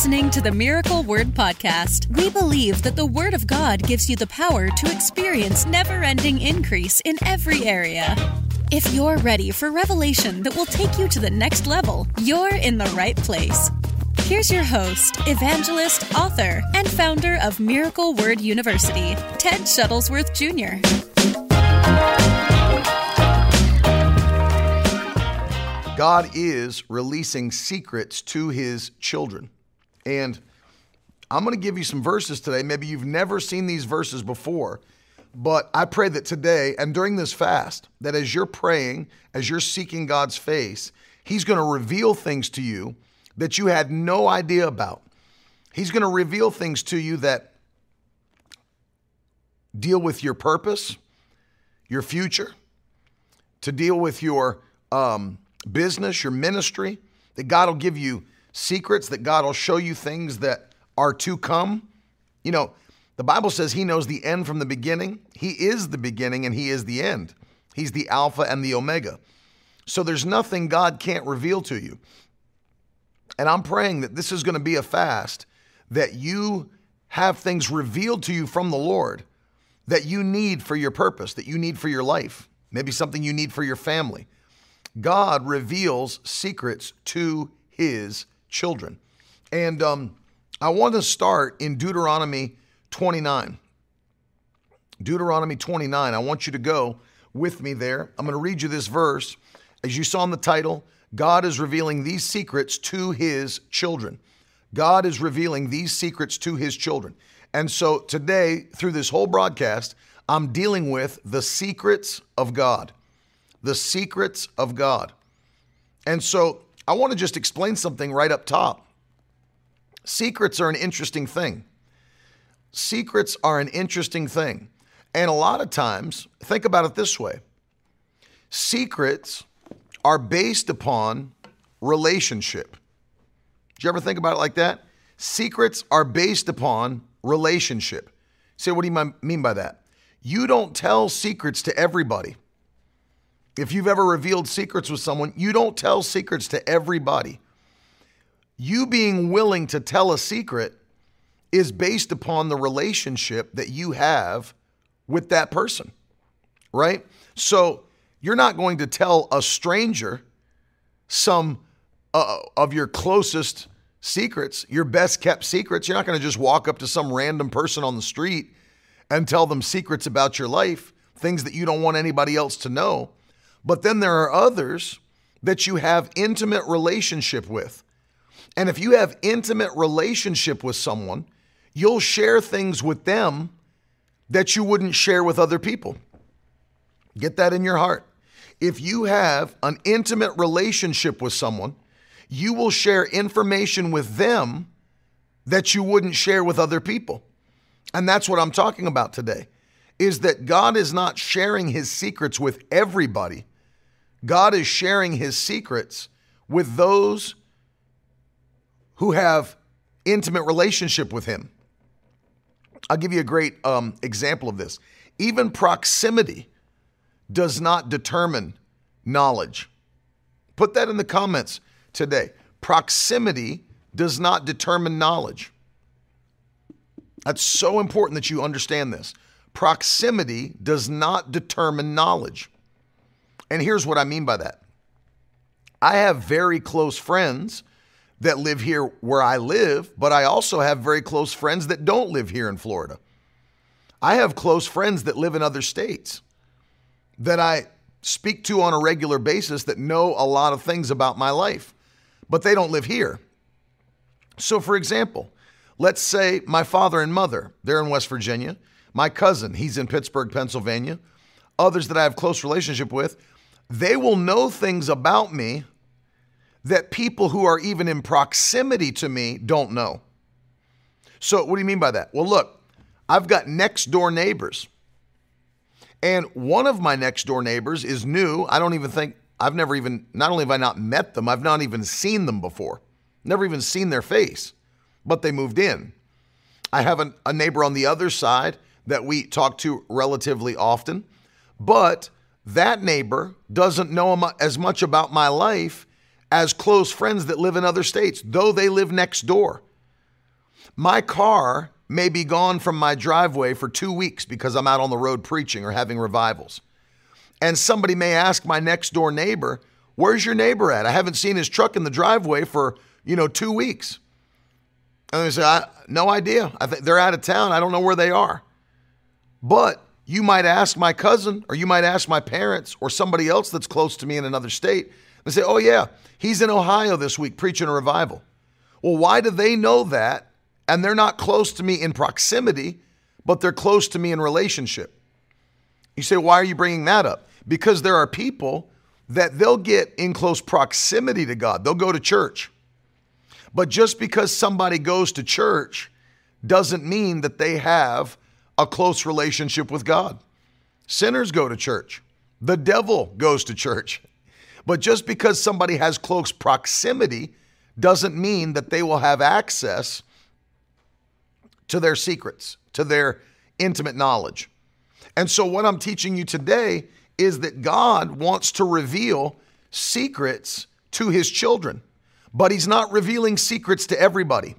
listening to the Miracle Word Podcast. We believe that the Word of God gives you the power to experience never ending increase in every area. If you're ready for revelation that will take you to the next level, you're in the right place. Here's your host, evangelist, author, and founder of Miracle Word University, Ted Shuttlesworth Jr. God is releasing secrets to his children. And I'm going to give you some verses today. Maybe you've never seen these verses before, but I pray that today and during this fast, that as you're praying, as you're seeking God's face, he's going to reveal things to you that you had no idea about. He's going to reveal things to you that deal with your purpose, your future, to deal with your um, business, your ministry, that God will give you secrets, that God will show you things that are to come. You know, the Bible says He knows the end from the beginning. He is the beginning and He is the end. He's the Alpha and the Omega. So there's nothing God can't reveal to you. And I'm praying that this is going to be a fast that you have things revealed to you from the Lord that you need for your purpose, that you need for your life, maybe something you need for your family God reveals secrets to his children. And um, I want to start in Deuteronomy 29. Deuteronomy 29. I want you to go with me there. I'm going to read you this verse. As you saw in the title, God is revealing these secrets to his children. God is revealing these secrets to his children. And so today, through this whole broadcast, I'm dealing with the secrets of God the secrets of God. And so I want to just explain something right up top. Secrets are an interesting thing. Secrets are an interesting thing. And a lot of times, think about it this way secrets are based upon relationship. Did you ever think about it like that? Secrets are based upon relationship. Say, what do you mean by that? You don't tell secrets to everybody. If you've ever revealed secrets with someone, you don't tell secrets to everybody. You being willing to tell a secret is based upon the relationship that you have with that person, right? So you're not going to tell a stranger some uh, of your closest secrets, your best kept secrets. You're not going to just walk up to some random person on the street and tell them secrets about your life, things that you don't want anybody else to know. But then there are others that you have intimate relationship with. And if you have intimate relationship with someone, you'll share things with them that you wouldn't share with other people. Get that in your heart. If you have an intimate relationship with someone, you will share information with them that you wouldn't share with other people. And that's what I'm talking about today. Is that God is not sharing his secrets with everybody, God is sharing his secrets with those who have intimate relationship with him. I'll give you a great um, example of this. Even proximity does not determine knowledge. Put that in the comments today. Proximity does not determine knowledge. That's so important that you understand this. Proximity does not determine knowledge. And here's what I mean by that I have very close friends that live here where I live, but I also have very close friends that don't live here in Florida. I have close friends that live in other states that I speak to on a regular basis that know a lot of things about my life, but they don't live here. So, for example, let's say my father and mother, they're in West Virginia. My cousin, he's in Pittsburgh, Pennsylvania. Others that I have close relationship with, they will know things about me that people who are even in proximity to me don't know. So, what do you mean by that? Well, look, I've got next door neighbors. And one of my next door neighbors is new. I don't even think, I've never even, not only have I not met them, I've not even seen them before, never even seen their face, but they moved in. I have a, a neighbor on the other side that we talk to relatively often, but that neighbor doesn't know as much about my life as close friends that live in other states, though they live next door. My car may be gone from my driveway for two weeks because I'm out on the road preaching or having revivals. And somebody may ask my next door neighbor, Where's your neighbor at? I haven't seen his truck in the driveway for, you know, two weeks. And they say, I, No idea. I think they're out of town. I don't know where they are. But you might ask my cousin, or you might ask my parents, or somebody else that's close to me in another state. They say, Oh, yeah, he's in Ohio this week preaching a revival. Well, why do they know that? And they're not close to me in proximity, but they're close to me in relationship. You say, Why are you bringing that up? Because there are people that they'll get in close proximity to God, they'll go to church. But just because somebody goes to church doesn't mean that they have a close relationship with God. Sinners go to church, the devil goes to church. But just because somebody has close proximity doesn't mean that they will have access to their secrets, to their intimate knowledge. And so, what I'm teaching you today is that God wants to reveal secrets to his children, but he's not revealing secrets to everybody.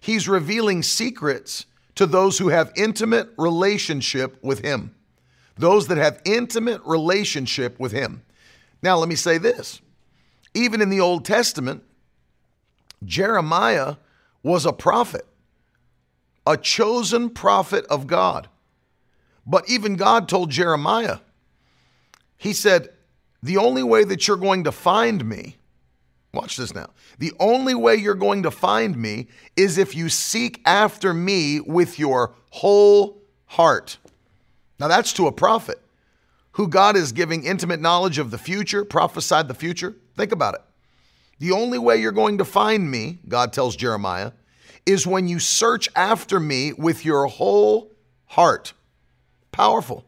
He's revealing secrets to those who have intimate relationship with him. Those that have intimate relationship with him. Now, let me say this even in the Old Testament, Jeremiah was a prophet, a chosen prophet of God. But even God told Jeremiah, He said, The only way that you're going to find me, watch this now, the only way you're going to find me is if you seek after me with your whole heart. Now, that's to a prophet who God is giving intimate knowledge of the future, prophesied the future. Think about it. The only way you're going to find me, God tells Jeremiah, is when you search after me with your whole heart. Powerful.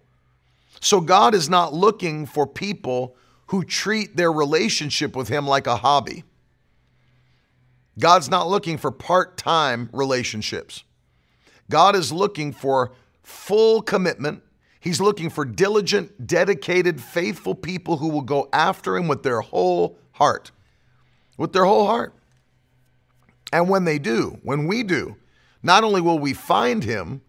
So God is not looking for people who treat their relationship with Him like a hobby. God's not looking for part time relationships. God is looking for full commitment He's looking for diligent, dedicated, faithful people who will go after him with their whole heart. With their whole heart. And when they do, when we do, not only will we find him,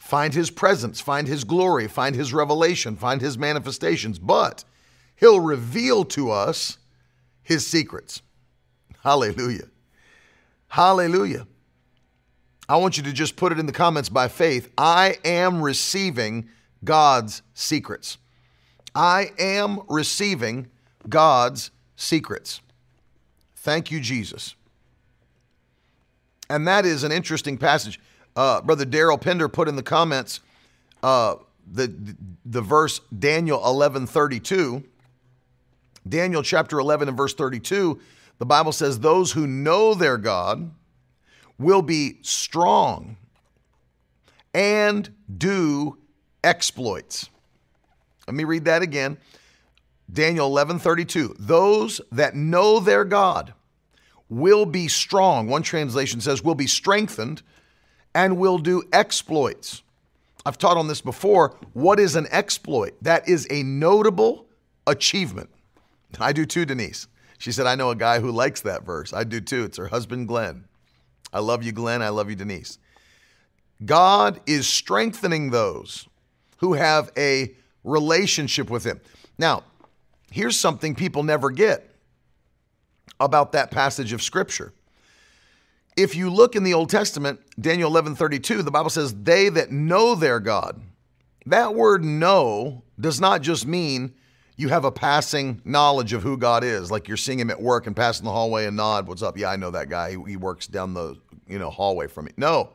find his presence, find his glory, find his revelation, find his manifestations, but he'll reveal to us his secrets. Hallelujah. Hallelujah. I want you to just put it in the comments by faith. I am receiving God's secrets. I am receiving God's secrets. Thank you, Jesus. And that is an interesting passage. Uh, Brother Daryl Pender put in the comments uh, the, the verse Daniel 11 32. Daniel chapter 11 and verse 32, the Bible says, Those who know their God will be strong and do exploits. Let me read that again. Daniel 11:32. Those that know their God will be strong. One translation says will be strengthened and will do exploits. I've taught on this before. What is an exploit? That is a notable achievement. I do too, Denise. She said, I know a guy who likes that verse. I do too. It's her husband, Glenn. I love you, Glenn. I love you, Denise. God is strengthening those who have a relationship with Him. Now, here's something people never get about that passage of Scripture. If you look in the Old Testament, Daniel 11 32, the Bible says, They that know their God. That word know does not just mean you have a passing knowledge of who God is, like you're seeing him at work and passing the hallway and nod, what's up? Yeah, I know that guy. He, he works down the you know hallway from me. No.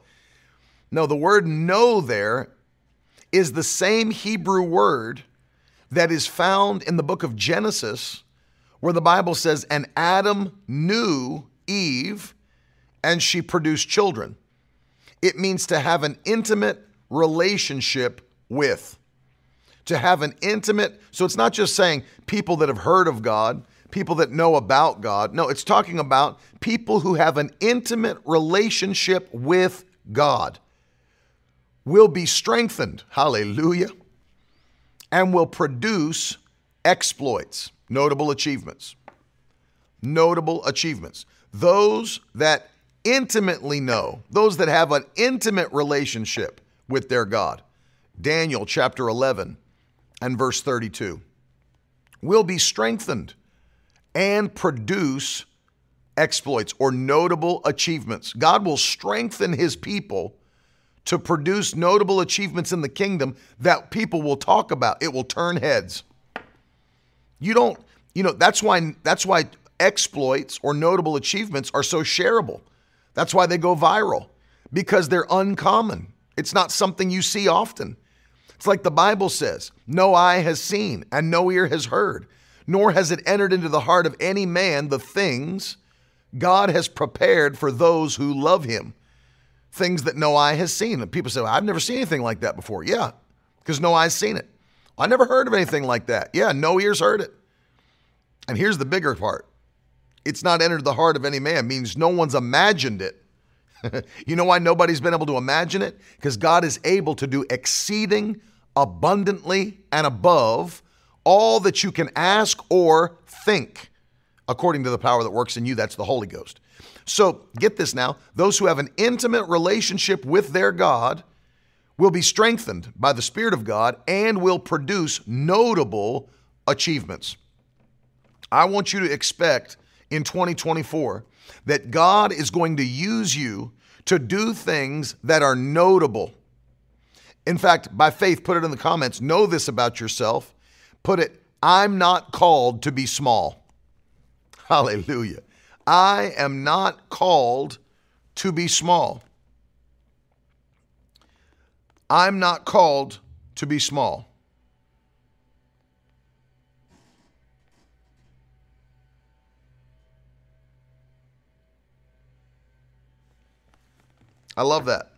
No, the word know there is the same Hebrew word that is found in the book of Genesis, where the Bible says, And Adam knew Eve, and she produced children. It means to have an intimate relationship with. To have an intimate, so it's not just saying people that have heard of God, people that know about God. No, it's talking about people who have an intimate relationship with God will be strengthened. Hallelujah. And will produce exploits, notable achievements. Notable achievements. Those that intimately know, those that have an intimate relationship with their God. Daniel chapter 11 and verse 32 will be strengthened and produce exploits or notable achievements. God will strengthen his people to produce notable achievements in the kingdom that people will talk about. It will turn heads. You don't, you know, that's why that's why exploits or notable achievements are so shareable. That's why they go viral because they're uncommon. It's not something you see often. It's like the Bible says no eye has seen and no ear has heard, nor has it entered into the heart of any man the things God has prepared for those who love him. Things that no eye has seen. And people say, well, I've never seen anything like that before. Yeah, because no eye's seen it. I never heard of anything like that. Yeah, no ears heard it. And here's the bigger part it's not entered the heart of any man, means no one's imagined it. you know why nobody's been able to imagine it? Because God is able to do exceeding abundantly and above all that you can ask or think, according to the power that works in you. That's the Holy Ghost. So get this now those who have an intimate relationship with their God will be strengthened by the Spirit of God and will produce notable achievements. I want you to expect in 2024 that God is going to use you to do things that are notable. In fact, by faith, put it in the comments. Know this about yourself. Put it, I'm not called to be small. Hallelujah. I am not called to be small. I'm not called to be small. I love that.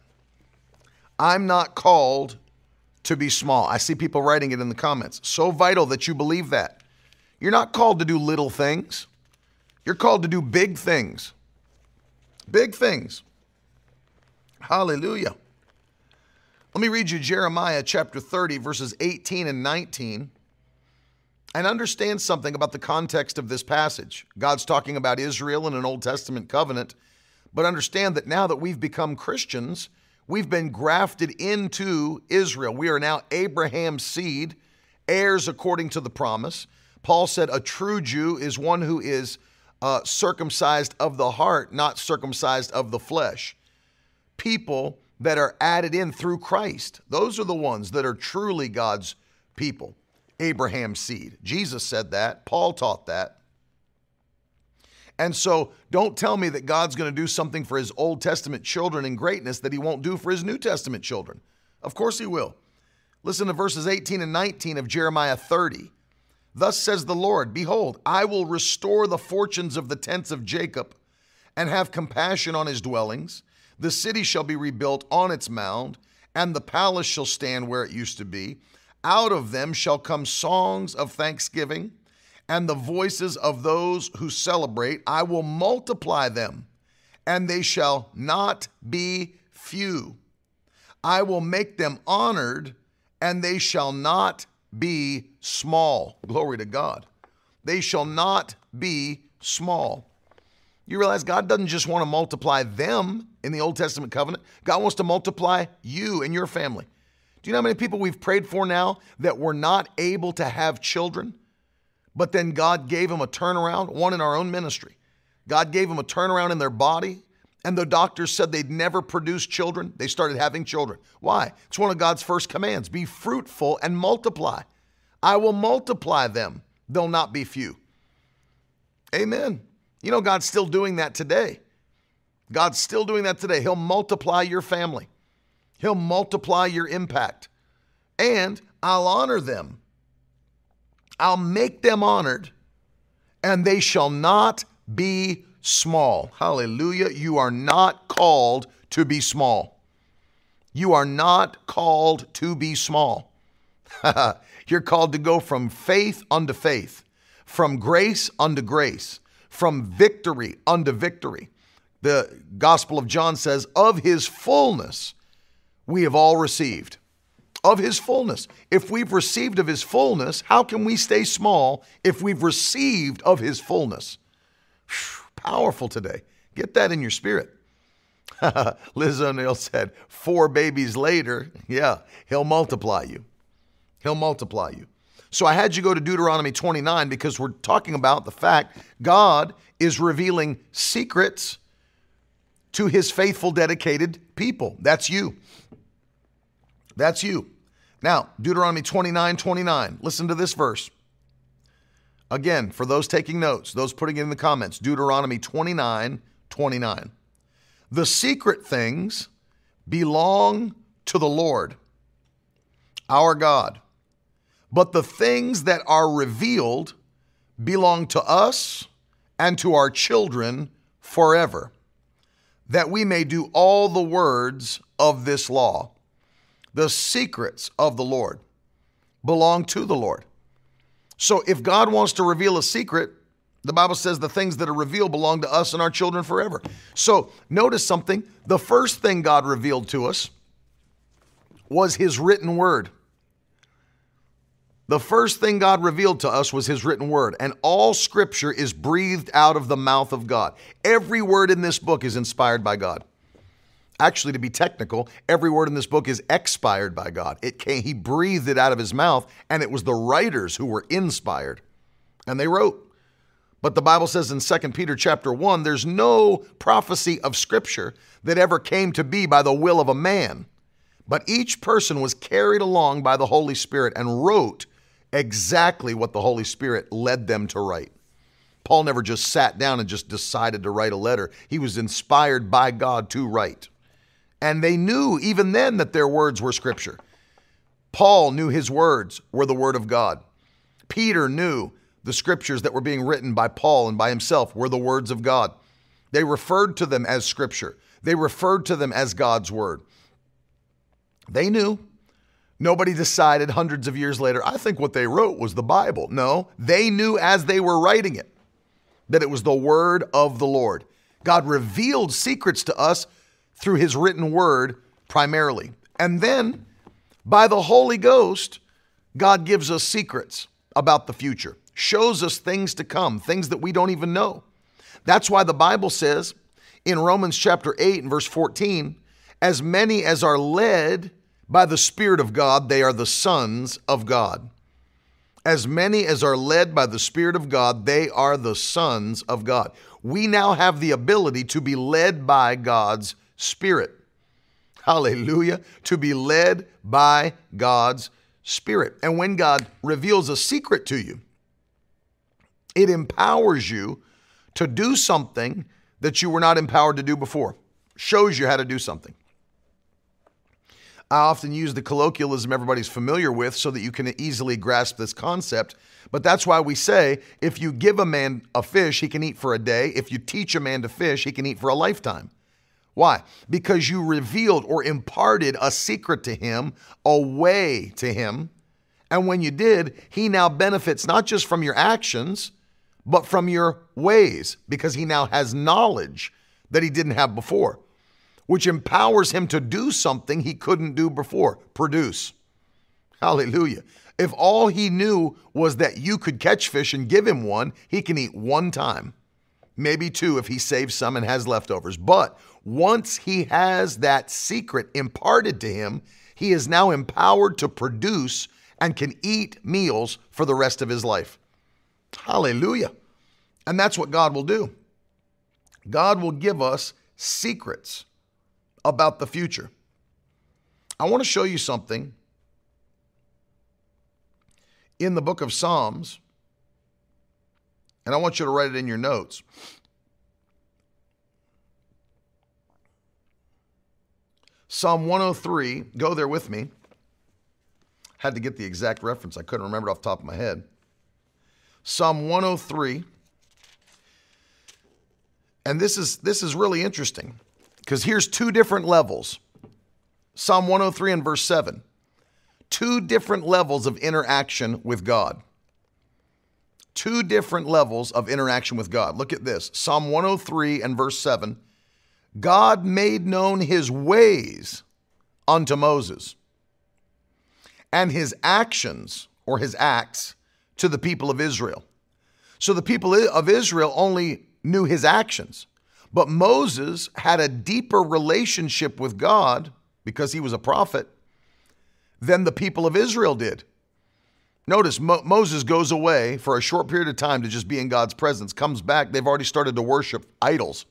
I'm not called to be small. I see people writing it in the comments. So vital that you believe that. You're not called to do little things, you're called to do big things. Big things. Hallelujah. Let me read you Jeremiah chapter 30, verses 18 and 19, and understand something about the context of this passage. God's talking about Israel in an Old Testament covenant, but understand that now that we've become Christians, we've been grafted into Israel. We are now Abraham's seed, heirs according to the promise. Paul said, A true Jew is one who is uh, circumcised of the heart, not circumcised of the flesh. People that are added in through Christ, those are the ones that are truly God's people, Abraham's seed. Jesus said that, Paul taught that. And so don't tell me that God's going to do something for his Old Testament children in greatness that he won't do for his New Testament children. Of course he will. Listen to verses 18 and 19 of Jeremiah 30. Thus says the Lord Behold, I will restore the fortunes of the tents of Jacob and have compassion on his dwellings. The city shall be rebuilt on its mound, and the palace shall stand where it used to be. Out of them shall come songs of thanksgiving and the voices of those who celebrate. I will multiply them, and they shall not be few. I will make them honored, and they shall not be small. Glory to God. They shall not be small. You realize God doesn't just want to multiply them in the Old Testament covenant, God wants to multiply you and your family. Do you know how many people we've prayed for now that were not able to have children? But then God gave them a turnaround, one in our own ministry. God gave them a turnaround in their body, and the doctors said they'd never produce children. They started having children. Why? It's one of God's first commands be fruitful and multiply. I will multiply them, they'll not be few. Amen. You know, God's still doing that today. God's still doing that today. He'll multiply your family, He'll multiply your impact, and I'll honor them I'll make them honored, and they shall not be small. Hallelujah. You are not called to be small. You are not called to be small. You're called to go from faith unto faith, from grace unto grace, from victory unto victory. The Gospel of John says, Of his fullness we have all received of his fullness. If we've received of his fullness, how can we stay small if we've received of his fullness? Whew, powerful today. Get that in your spirit. Liz O'Neill said, four babies later, yeah, he'll multiply you. He'll multiply you. So I had you go to Deuteronomy 29 because we're talking about the fact God is revealing secrets to his faithful, dedicated people. That's you. That's you. Now, Deuteronomy 29 29. Listen to this verse. Again, for those taking notes, those putting it in the comments, Deuteronomy 29 29. The secret things belong to the Lord, our God, but the things that are revealed belong to us and to our children forever, that we may do all the words of this law. The secrets of the Lord belong to the Lord. So if God wants to reveal a secret, the Bible says the things that are revealed belong to us and our children forever. So notice something. The first thing God revealed to us was his written word. The first thing God revealed to us was His written word, and all scripture is breathed out of the mouth of God. Every word in this book is inspired by God. Actually, to be technical, every word in this book is expired by God. It came, he breathed it out of his mouth, and it was the writers who were inspired, and they wrote. But the Bible says in 2 Peter chapter 1, there's no prophecy of scripture that ever came to be by the will of a man. But each person was carried along by the Holy Spirit and wrote exactly what the Holy Spirit led them to write. Paul never just sat down and just decided to write a letter. He was inspired by God to write. And they knew even then that their words were scripture. Paul knew his words were the word of God. Peter knew the scriptures that were being written by Paul and by himself were the words of God. They referred to them as scripture, they referred to them as God's word. They knew. Nobody decided hundreds of years later, I think what they wrote was the Bible. No, they knew as they were writing it that it was the word of the Lord. God revealed secrets to us through his written word primarily. And then by the Holy Ghost, God gives us secrets about the future, shows us things to come, things that we don't even know. That's why the Bible says in Romans chapter 8 and verse 14, as many as are led by the Spirit of God, they are the sons of God. As many as are led by the Spirit of God, they are the sons of God. We now have the ability to be led by God's Spirit. Hallelujah. To be led by God's Spirit. And when God reveals a secret to you, it empowers you to do something that you were not empowered to do before, shows you how to do something. I often use the colloquialism everybody's familiar with so that you can easily grasp this concept. But that's why we say if you give a man a fish, he can eat for a day. If you teach a man to fish, he can eat for a lifetime. Why? Because you revealed or imparted a secret to him, a way to him. And when you did, he now benefits not just from your actions, but from your ways, because he now has knowledge that he didn't have before which empowers him to do something he couldn't do before produce. Hallelujah. If all he knew was that you could catch fish and give him one, he can eat one time, maybe two if he saves some and has leftovers. But once he has that secret imparted to him, he is now empowered to produce and can eat meals for the rest of his life. Hallelujah. And that's what God will do. God will give us secrets about the future. I want to show you something in the book of Psalms, and I want you to write it in your notes. Psalm 103, go there with me. Had to get the exact reference. I couldn't remember it off the top of my head. Psalm 103. And this is this is really interesting. Because here's two different levels Psalm 103 and verse 7. Two different levels of interaction with God. Two different levels of interaction with God. Look at this Psalm 103 and verse 7. God made known his ways unto Moses, and his actions or his acts to the people of Israel. So the people of Israel only knew his actions But Moses had a deeper relationship with God because he was a prophet than the people of Israel did. Notice Mo- Moses goes away for a short period of time to just be in God's presence, comes back, they've already started to worship idols.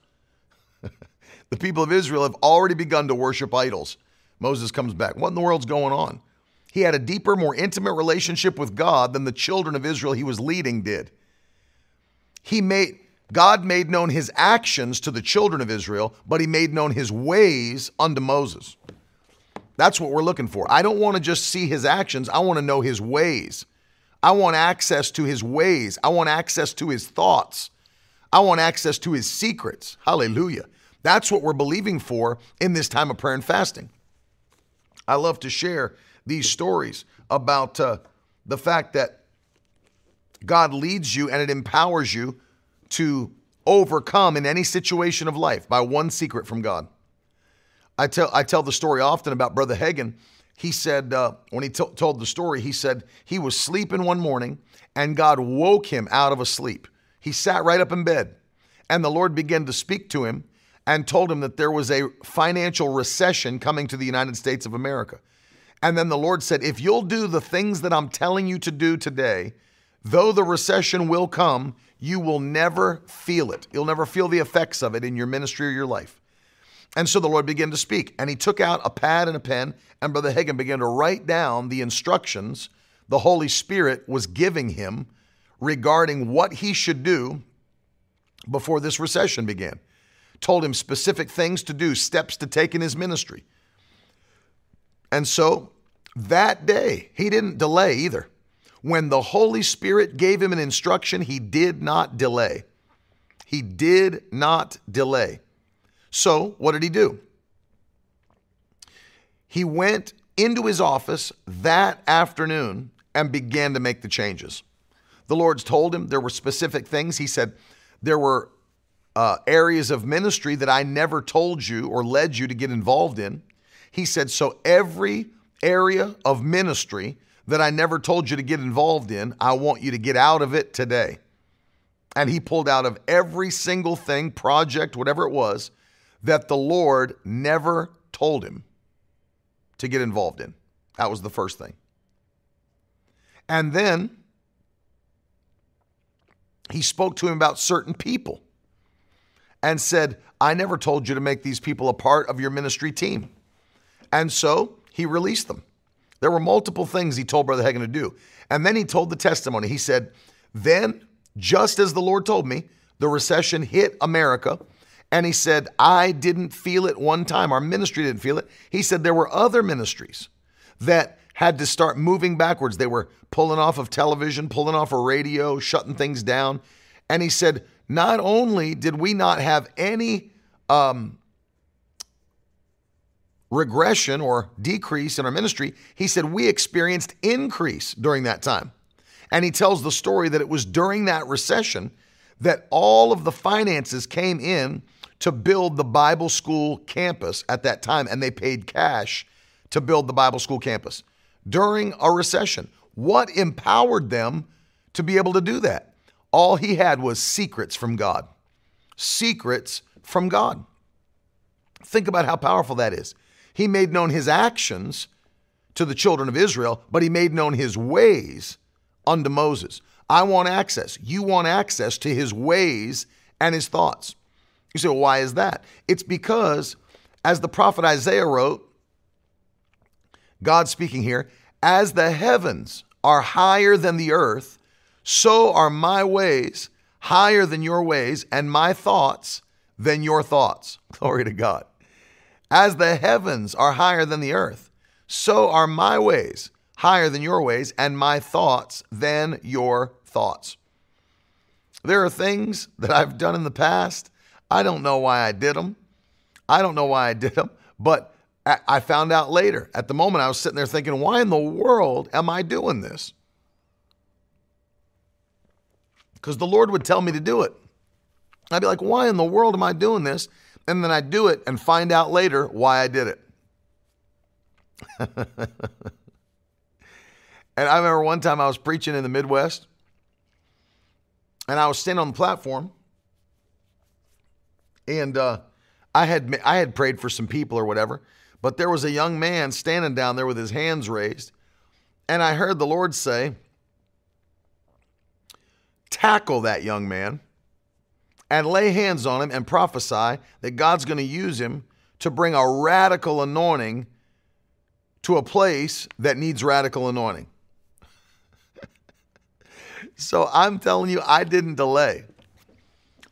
The people of Israel have already begun to worship idols. Moses comes back. What in the world's going on? He had a deeper, more intimate relationship with God than the children of Israel he was leading did. He made God made known his actions to the children of Israel, but he made known his ways unto Moses. That's what we're looking for. I don't want to just see his actions, I want to know his ways. I want access to his ways. I want access to his thoughts. I want access to his secrets. Hallelujah. That's what we're believing for in this time of prayer and fasting. I love to share these stories about uh, the fact that God leads you and it empowers you to overcome in any situation of life by one secret from God. I tell I tell the story often about Brother Hagin. He said uh, when he t- told the story, he said he was sleeping one morning and God woke him out of a sleep. He sat right up in bed, and the Lord began to speak to him and told him that there was a financial recession coming to the United States of America. And then the Lord said, If you'll do the things that I'm telling you to do today, though the recession will come, you will never feel it. You'll never feel the effects of it in your ministry or your life. And so the Lord began to speak, and he took out a pad and a pen, and Brother Hagin began to write down the instructions the Holy Spirit was giving him regarding what he should do before this recession began. Told him specific things to do, steps to take in his ministry. And so that day, he didn't delay either. When the Holy Spirit gave him an instruction, he did not delay. He did not delay. So, what did he do? He went into his office that afternoon and began to make the changes. The Lord's told him there were specific things. He said, There were uh, areas of ministry that I never told you or led you to get involved in. He said, So every area of ministry that I never told you to get involved in, I want you to get out of it today. And he pulled out of every single thing, project, whatever it was, that the Lord never told him to get involved in. That was the first thing. And then he spoke to him about certain people and said, I never told you to make these people a part of your ministry team. And so he released them. There were multiple things he told Brother Hagin to do. And then he told the testimony. He said, Then, just as the Lord told me, the recession hit America. And he said, I didn't feel it one time. Our ministry didn't feel it. He said there were other ministries that had to start moving backwards. They were pulling off of television, pulling off of radio, shutting things down. And he said, not only did we not have any um, regression or decrease in our ministry, he said we experienced increase during that time. And he tells the story that it was during that recession that all of the finances came in to build the Bible school campus at that time, and they paid cash to build the Bible school campus during a recession. What empowered them to be able to do that? All he had was secrets from God. Secrets from God. Think about how powerful that is. He made known his actions to the children of Israel, but he made known his ways unto Moses. I want access. You want access to his ways and his thoughts. You say, well, why is that? It's because, as the prophet Isaiah wrote, God speaking here, as the heavens are higher than the earth, so are my ways higher than your ways, and my thoughts than your thoughts. Glory to God. As the heavens are higher than the earth, so are my ways higher than your ways, and my thoughts than your thoughts. There are things that I've done in the past. I don't know why I did them. I don't know why I did them, but I found out later. At the moment, I was sitting there thinking, why in the world am I doing this? Because the Lord would tell me to do it. I'd be like, why in the world am I doing this? and then I'd do it and find out later why I did it. and I remember one time I was preaching in the Midwest and I was standing on the platform And uh, I had I had prayed for some people or whatever, but there was a young man standing down there with his hands raised, and I heard the Lord say, "Tackle that young man." And lay hands on him and prophesy that God's going to use him to bring a radical anointing to a place that needs radical anointing. so I'm telling you, I didn't delay.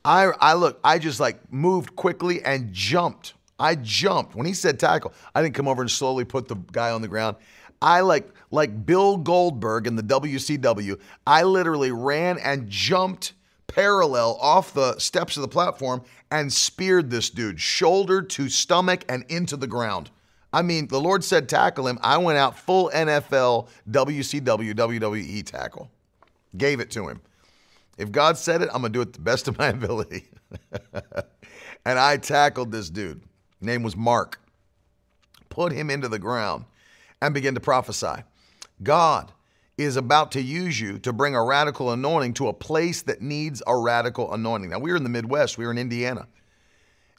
I I look, I just like moved quickly and jumped. I jumped. When he said tackle, I didn't come over and slowly put the guy on the ground. I like like Bill Goldberg in the WCW, I literally ran and jumped parallel off the steps of the platform and speared this dude shoulder to stomach and into the ground. I mean, the Lord said tackle him. I went out full NFL, WCW, WWE tackle. Gave it to him. If God said it, I'm going to do it the best of my ability. and I tackled this dude. Name was Mark. Put him into the ground and begin to prophesy. God is about to use you to bring a radical anointing to a place that needs a radical anointing. Now, we were in the Midwest, we were in Indiana.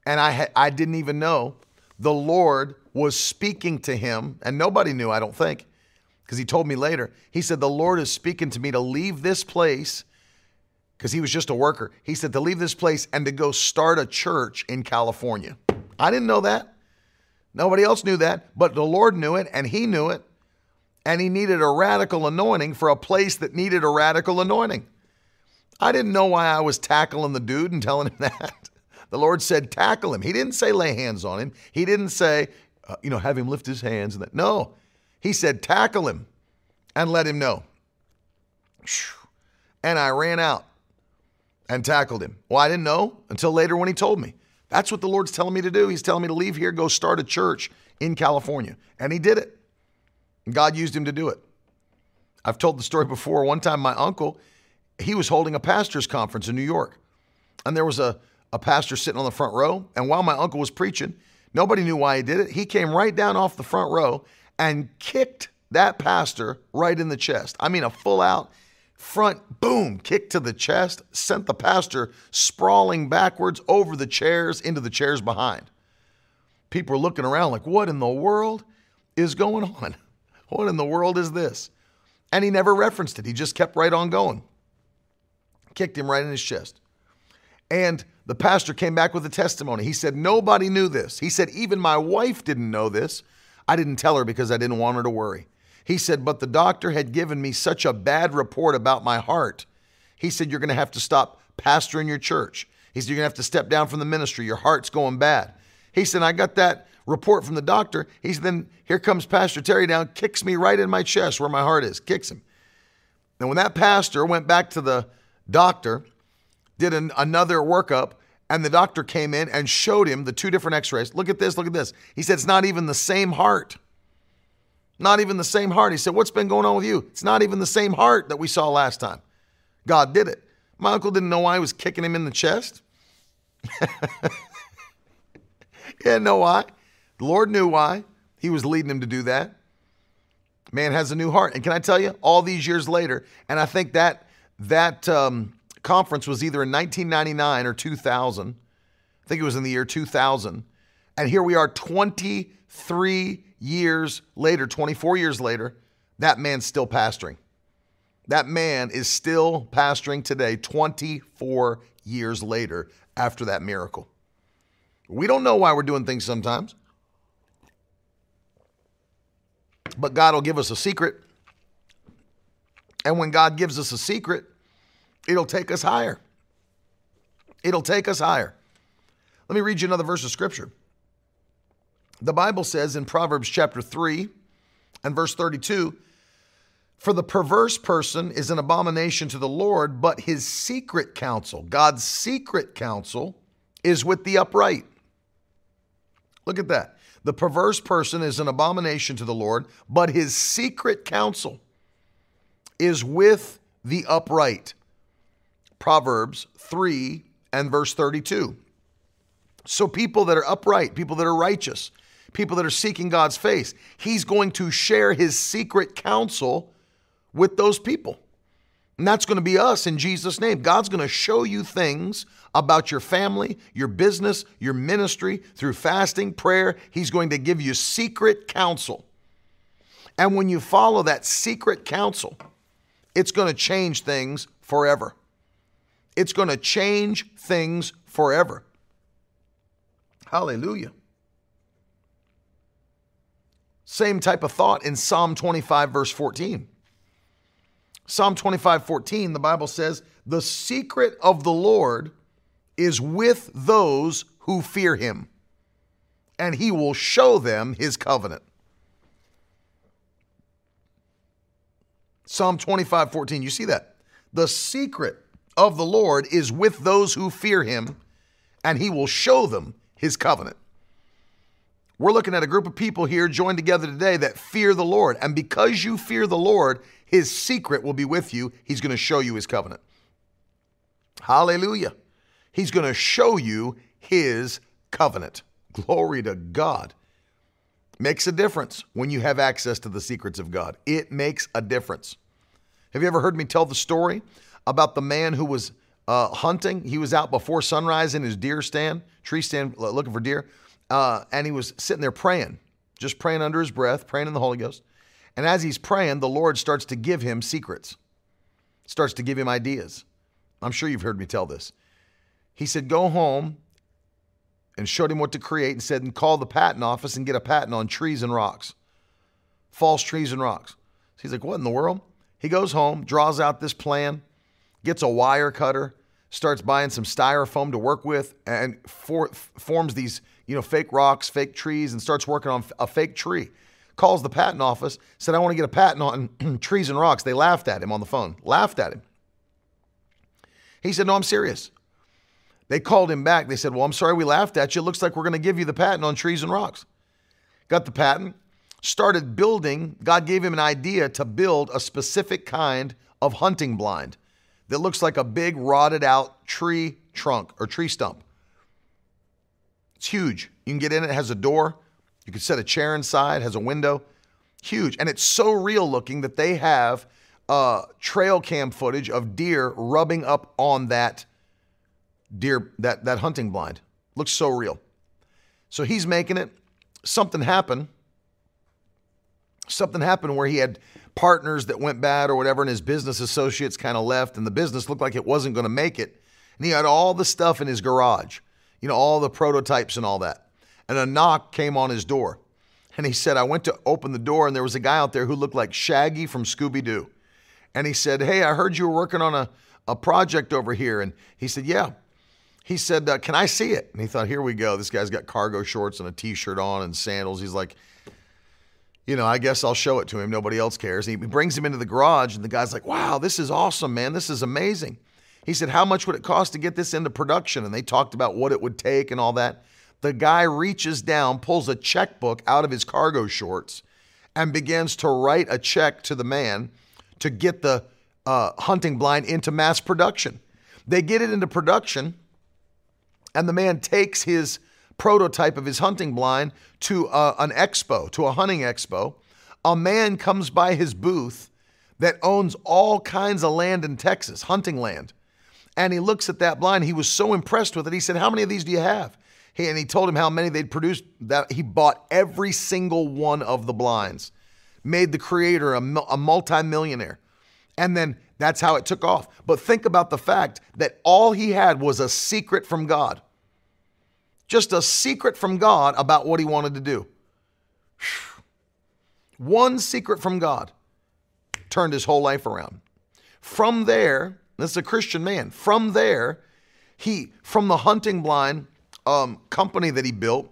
And I, ha- I didn't even know the Lord was speaking to him, and nobody knew, I don't think, because he told me later. He said, The Lord is speaking to me to leave this place, because he was just a worker. He said, to leave this place and to go start a church in California. I didn't know that. Nobody else knew that, but the Lord knew it, and he knew it. And he needed a radical anointing for a place that needed a radical anointing. I didn't know why I was tackling the dude and telling him that. The Lord said, tackle him. He didn't say lay hands on him. He didn't say, uh, you know, have him lift his hands. And that. No, he said, tackle him and let him know. And I ran out and tackled him. Well, I didn't know until later when he told me. That's what the Lord's telling me to do. He's telling me to leave here, go start a church in California. And he did it. God used him to do it. I've told the story before. One time, my uncle, he was holding a pastor's conference in New York. And there was a, a pastor sitting on the front row. And while my uncle was preaching, nobody knew why he did it. He came right down off the front row and kicked that pastor right in the chest. I mean, a full out front boom kick to the chest sent the pastor sprawling backwards over the chairs into the chairs behind. People were looking around like, what in the world is going on? What in the world is this? And he never referenced it. He just kept right on going. Kicked him right in his chest. And the pastor came back with a testimony. He said, Nobody knew this. He said, Even my wife didn't know this. I didn't tell her because I didn't want her to worry. He said, But the doctor had given me such a bad report about my heart. He said, You're going to have to stop pastoring your church. He said, You're going to have to step down from the ministry. Your heart's going bad. He said, I got that report from the doctor. He said, Then here comes Pastor Terry down, kicks me right in my chest where my heart is, kicks him. And when that pastor went back to the doctor, did an, another workup, and the doctor came in and showed him the two different x rays. Look at this, look at this. He said, It's not even the same heart. Not even the same heart. He said, What's been going on with you? It's not even the same heart that we saw last time. God did it. My uncle didn't know why I was kicking him in the chest. he didn't know why. The Lord knew why. He was leading him to do that. Man has a new heart. And can I tell you, all these years later, and I think that that um, conference was either in 1999 or 2000. I think it was in the year 2000. And here we are 23 years later, 24 years later, that man's still pastoring. That man is still pastoring today, 24 years later after that miracle. We don't know why we're doing things sometimes, but God will give us a secret. And when God gives us a secret, it'll take us higher. It'll take us higher. Let me read you another verse of scripture. The Bible says in Proverbs chapter 3 and verse 32 For the perverse person is an abomination to the Lord, but his secret counsel, God's secret counsel, is with the upright. Look at that. The perverse person is an abomination to the Lord, but his secret counsel is with the upright. Proverbs 3 and verse 32. So, people that are upright, people that are righteous, people that are seeking God's face, He's going to share His secret counsel with those people. And that's going to be us in Jesus' name. God's going to show you things about your family, your business, your ministry through fasting, prayer. He's going to give you secret counsel. And when you follow that secret counsel, it's going to change things forever. It's going to change things forever. Hallelujah. Same type of thought in Psalm 25, verse 14. Psalm 25, 14, the Bible says, The secret of the Lord is with those who fear him, and he will show them his covenant. Psalm 25, 14, you see that? The secret of the Lord is with those who fear him, and he will show them his covenant. We're looking at a group of people here joined together today that fear the Lord. And because you fear the Lord, his secret will be with you. He's going to show you his covenant. Hallelujah. He's going to show you his covenant. Glory to God. Makes a difference when you have access to the secrets of God. It makes a difference. Have you ever heard me tell the story about the man who was uh, hunting? He was out before sunrise in his deer stand, tree stand, looking for deer, uh, and he was sitting there praying, just praying under his breath, praying in the Holy Ghost. And as he's praying, the Lord starts to give him secrets, starts to give him ideas. I'm sure you've heard me tell this. He said, Go home and showed him what to create and said, and call the patent office and get a patent on trees and rocks, false trees and rocks. So he's like, What in the world? He goes home, draws out this plan, gets a wire cutter, starts buying some styrofoam to work with, and for, forms these you know fake rocks, fake trees, and starts working on a fake tree. Calls the patent office, said, I want to get a patent on trees and rocks. They laughed at him on the phone, laughed at him. He said, No, I'm serious. They called him back. They said, Well, I'm sorry we laughed at you. It looks like we're going to give you the patent on trees and rocks. Got the patent, started building. God gave him an idea to build a specific kind of hunting blind that looks like a big rotted out tree trunk or tree stump. It's huge. You can get in it, it has a door. You can set a chair inside, has a window. Huge. And it's so real looking that they have uh, trail cam footage of deer rubbing up on that deer that that hunting blind. Looks so real. So he's making it. Something happened. Something happened where he had partners that went bad or whatever, and his business associates kind of left, and the business looked like it wasn't going to make it. And he had all the stuff in his garage, you know, all the prototypes and all that. And a knock came on his door. And he said, I went to open the door, and there was a guy out there who looked like Shaggy from Scooby Doo. And he said, Hey, I heard you were working on a, a project over here. And he said, Yeah he said, uh, Can I see it? And he thought, Here we go. This guy's got cargo shorts and a t shirt on and sandals. He's like, You know, I guess I'll show it to him. Nobody else cares. He brings him into the garage, and the guy's like, Wow, this is awesome, man. This is amazing. He said, How much would it cost to get this into production? And they talked about what it would take and all that. The guy reaches down, pulls a checkbook out of his cargo shorts, and begins to write a check to the man to get the uh, hunting blind into mass production. They get it into production and the man takes his prototype of his hunting blind to uh, an expo, to a hunting expo. A man comes by his booth that owns all kinds of land in Texas, hunting land. And he looks at that blind. He was so impressed with it. He said, How many of these do you have? He, and he told him how many they'd produced. That he bought every single one of the blinds, made the creator a, a multimillionaire. And then that's how it took off. But think about the fact that all he had was a secret from God. Just a secret from God about what he wanted to do. One secret from God turned his whole life around. From there, this is a Christian man. From there, he, from the hunting blind um, company that he built,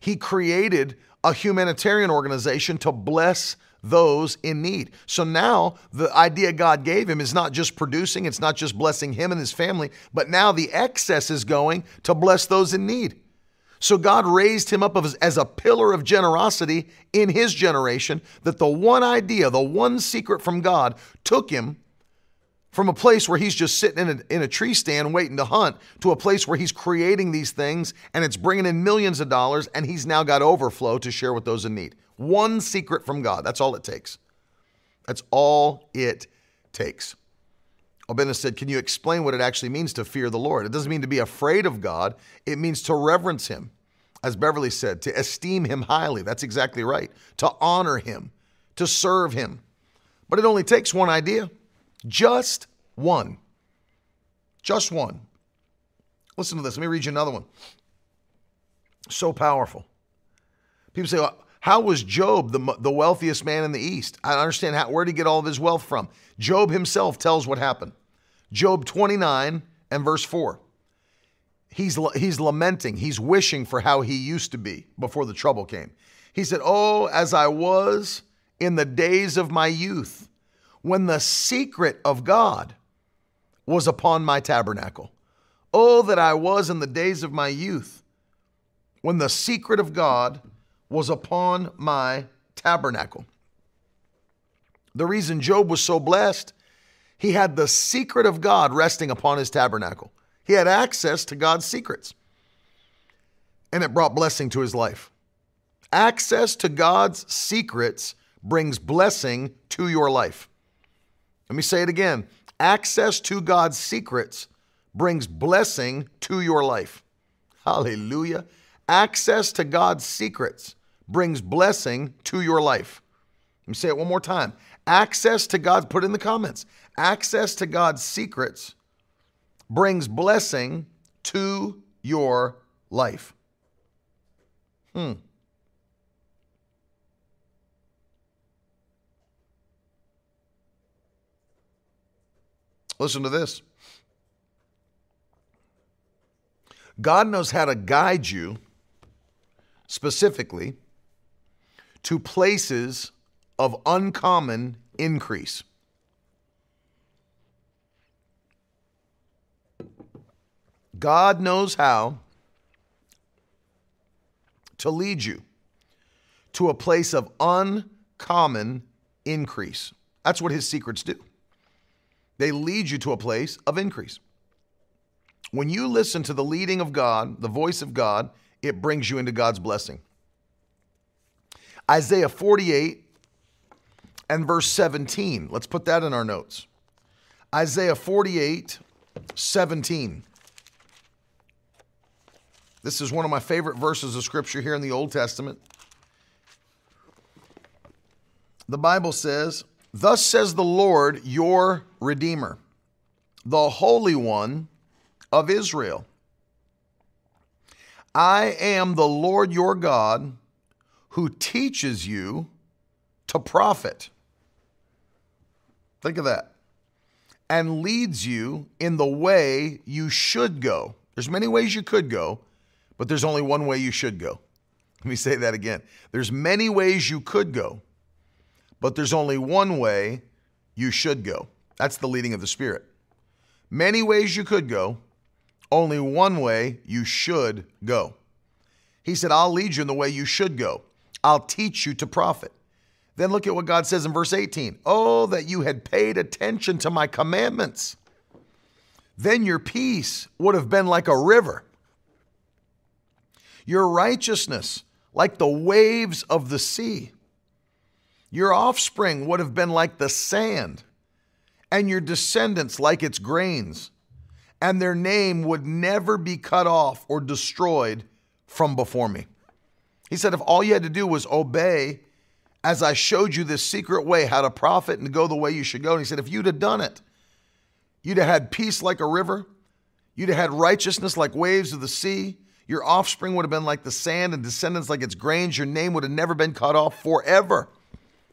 he created a humanitarian organization to bless those in need. So now the idea God gave him is not just producing, it's not just blessing him and his family, but now the excess is going to bless those in need. So God raised him up as a pillar of generosity in his generation that the one idea, the one secret from God took him from a place where he's just sitting in a, in a tree stand waiting to hunt to a place where he's creating these things and it's bringing in millions of dollars and he's now got overflow to share with those in need. One secret from God. That's all it takes. That's all it takes. Obena said, Can you explain what it actually means to fear the Lord? It doesn't mean to be afraid of God, it means to reverence Him. As Beverly said, to esteem Him highly. That's exactly right. To honor Him, to serve Him. But it only takes one idea, just one. Just one. Listen to this. Let me read you another one. So powerful. People say, how was Job the, the wealthiest man in the East? I understand how, where did he get all of his wealth from? Job himself tells what happened. Job 29 and verse 4. He's, he's lamenting, he's wishing for how he used to be before the trouble came. He said, Oh, as I was in the days of my youth, when the secret of God was upon my tabernacle. Oh, that I was in the days of my youth, when the secret of God was upon my tabernacle. The reason Job was so blessed, he had the secret of God resting upon his tabernacle. He had access to God's secrets. And it brought blessing to his life. Access to God's secrets brings blessing to your life. Let me say it again. Access to God's secrets brings blessing to your life. Hallelujah. Access to God's secrets brings blessing to your life. Let me say it one more time. Access to God, put in the comments. Access to God's secrets brings blessing to your life. Hmm. Listen to this. God knows how to guide you specifically to places of uncommon increase. God knows how to lead you to a place of uncommon increase. That's what his secrets do. They lead you to a place of increase. When you listen to the leading of God, the voice of God, it brings you into God's blessing. Isaiah 48 and verse 17. Let's put that in our notes. Isaiah 48, 17. This is one of my favorite verses of scripture here in the Old Testament. The Bible says, Thus says the Lord, your Redeemer, the Holy One of Israel. I am the Lord your God who teaches you to profit. Think of that. And leads you in the way you should go. There's many ways you could go, but there's only one way you should go. Let me say that again. There's many ways you could go, but there's only one way you should go. That's the leading of the Spirit. Many ways you could go, only one way you should go. He said, I'll lead you in the way you should go. I'll teach you to profit. Then look at what God says in verse 18 Oh, that you had paid attention to my commandments. Then your peace would have been like a river, your righteousness like the waves of the sea. Your offspring would have been like the sand, and your descendants like its grains, and their name would never be cut off or destroyed from before me. He said, if all you had to do was obey as I showed you this secret way how to profit and to go the way you should go. And he said, if you'd have done it, you'd have had peace like a river, you'd have had righteousness like waves of the sea. Your offspring would have been like the sand and descendants like its grains. Your name would have never been cut off forever.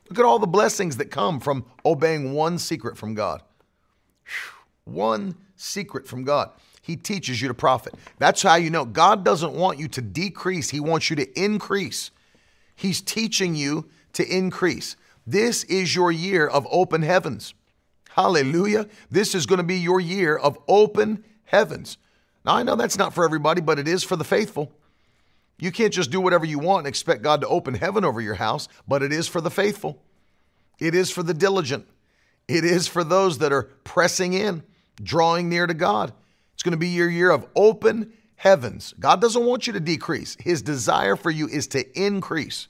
Look at all the blessings that come from obeying one secret from God. One secret from God. He teaches you to profit. That's how you know God doesn't want you to decrease, He wants you to increase. He's teaching you to increase. This is your year of open heavens. Hallelujah. This is going to be your year of open heavens. Now, I know that's not for everybody, but it is for the faithful. You can't just do whatever you want and expect God to open heaven over your house, but it is for the faithful. It is for the diligent. It is for those that are pressing in, drawing near to God. Going to be your year of open heavens. God doesn't want you to decrease, His desire for you is to increase.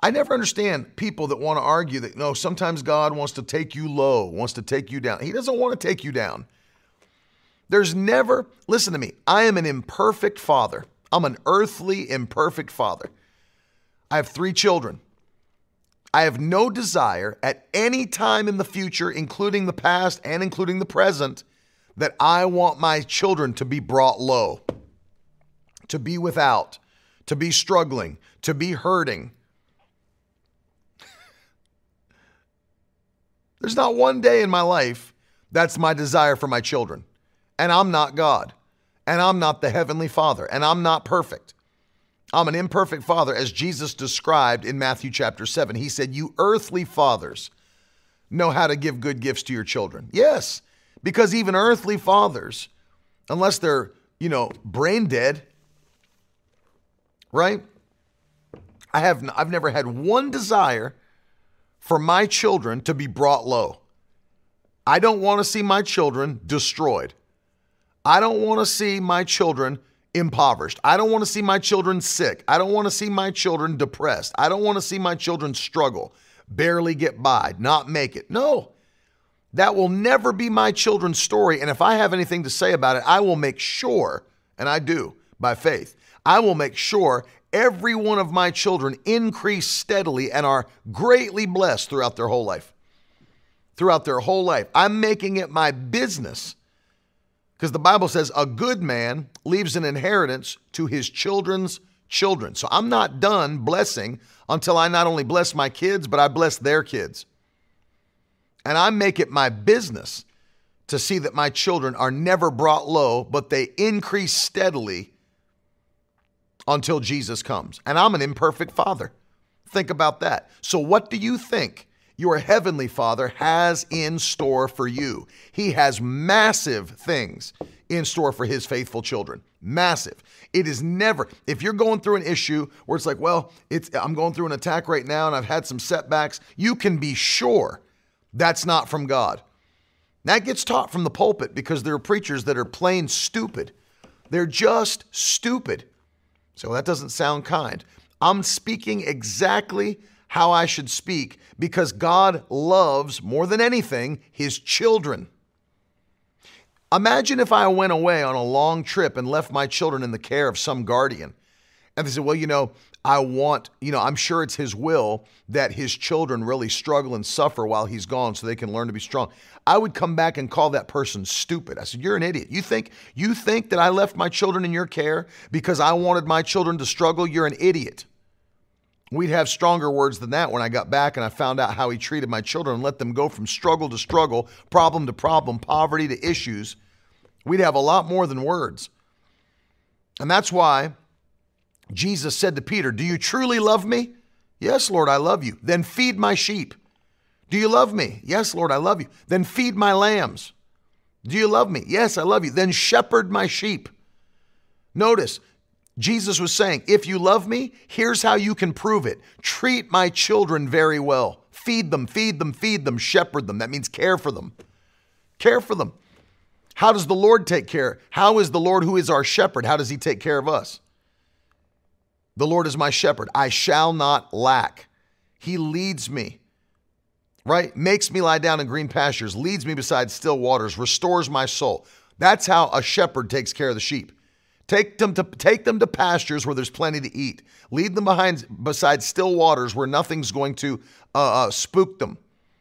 I never understand people that want to argue that no, sometimes God wants to take you low, wants to take you down. He doesn't want to take you down. There's never, listen to me, I am an imperfect father. I'm an earthly, imperfect father. I have three children. I have no desire at any time in the future, including the past and including the present, that I want my children to be brought low, to be without, to be struggling, to be hurting. There's not one day in my life that's my desire for my children. And I'm not God. And I'm not the Heavenly Father. And I'm not perfect. I'm an imperfect father, as Jesus described in Matthew chapter 7. He said, You earthly fathers know how to give good gifts to your children. Yes, because even earthly fathers, unless they're, you know, brain dead, right? I have I've never had one desire for my children to be brought low. I don't want to see my children destroyed. I don't want to see my children impoverished. I don't want to see my children sick. I don't want to see my children depressed. I don't want to see my children struggle, barely get by, not make it. No, that will never be my children's story. And if I have anything to say about it, I will make sure, and I do by faith, I will make sure every one of my children increase steadily and are greatly blessed throughout their whole life. Throughout their whole life. I'm making it my business because the Bible says a good man leaves an inheritance to his children's children. So I'm not done blessing until I not only bless my kids, but I bless their kids. And I make it my business to see that my children are never brought low, but they increase steadily until Jesus comes. And I'm an imperfect father. Think about that. So, what do you think your heavenly Father has in store for you. He has massive things in store for his faithful children. Massive. It is never, if you're going through an issue where it's like, well, it's I'm going through an attack right now and I've had some setbacks, you can be sure that's not from God. That gets taught from the pulpit because there are preachers that are plain stupid. They're just stupid. So that doesn't sound kind. I'm speaking exactly how I should speak because God loves more than anything his children. Imagine if I went away on a long trip and left my children in the care of some guardian. And they said, Well, you know, I want, you know, I'm sure it's his will that his children really struggle and suffer while he's gone so they can learn to be strong. I would come back and call that person stupid. I said, You're an idiot. You think you think that I left my children in your care because I wanted my children to struggle? You're an idiot. We'd have stronger words than that when I got back and I found out how he treated my children and let them go from struggle to struggle, problem to problem, poverty to issues. We'd have a lot more than words. And that's why Jesus said to Peter, Do you truly love me? Yes, Lord, I love you. Then feed my sheep. Do you love me? Yes, Lord, I love you. Then feed my lambs. Do you love me? Yes, I love you. Then shepherd my sheep. Notice, Jesus was saying, if you love me, here's how you can prove it. Treat my children very well. Feed them, feed them, feed them, shepherd them. That means care for them. Care for them. How does the Lord take care? How is the Lord who is our shepherd? How does he take care of us? The Lord is my shepherd. I shall not lack. He leads me, right? Makes me lie down in green pastures, leads me beside still waters, restores my soul. That's how a shepherd takes care of the sheep. Take them to take them to pastures where there's plenty to eat. Lead them behind beside still waters where nothing's going to uh, uh, spook them,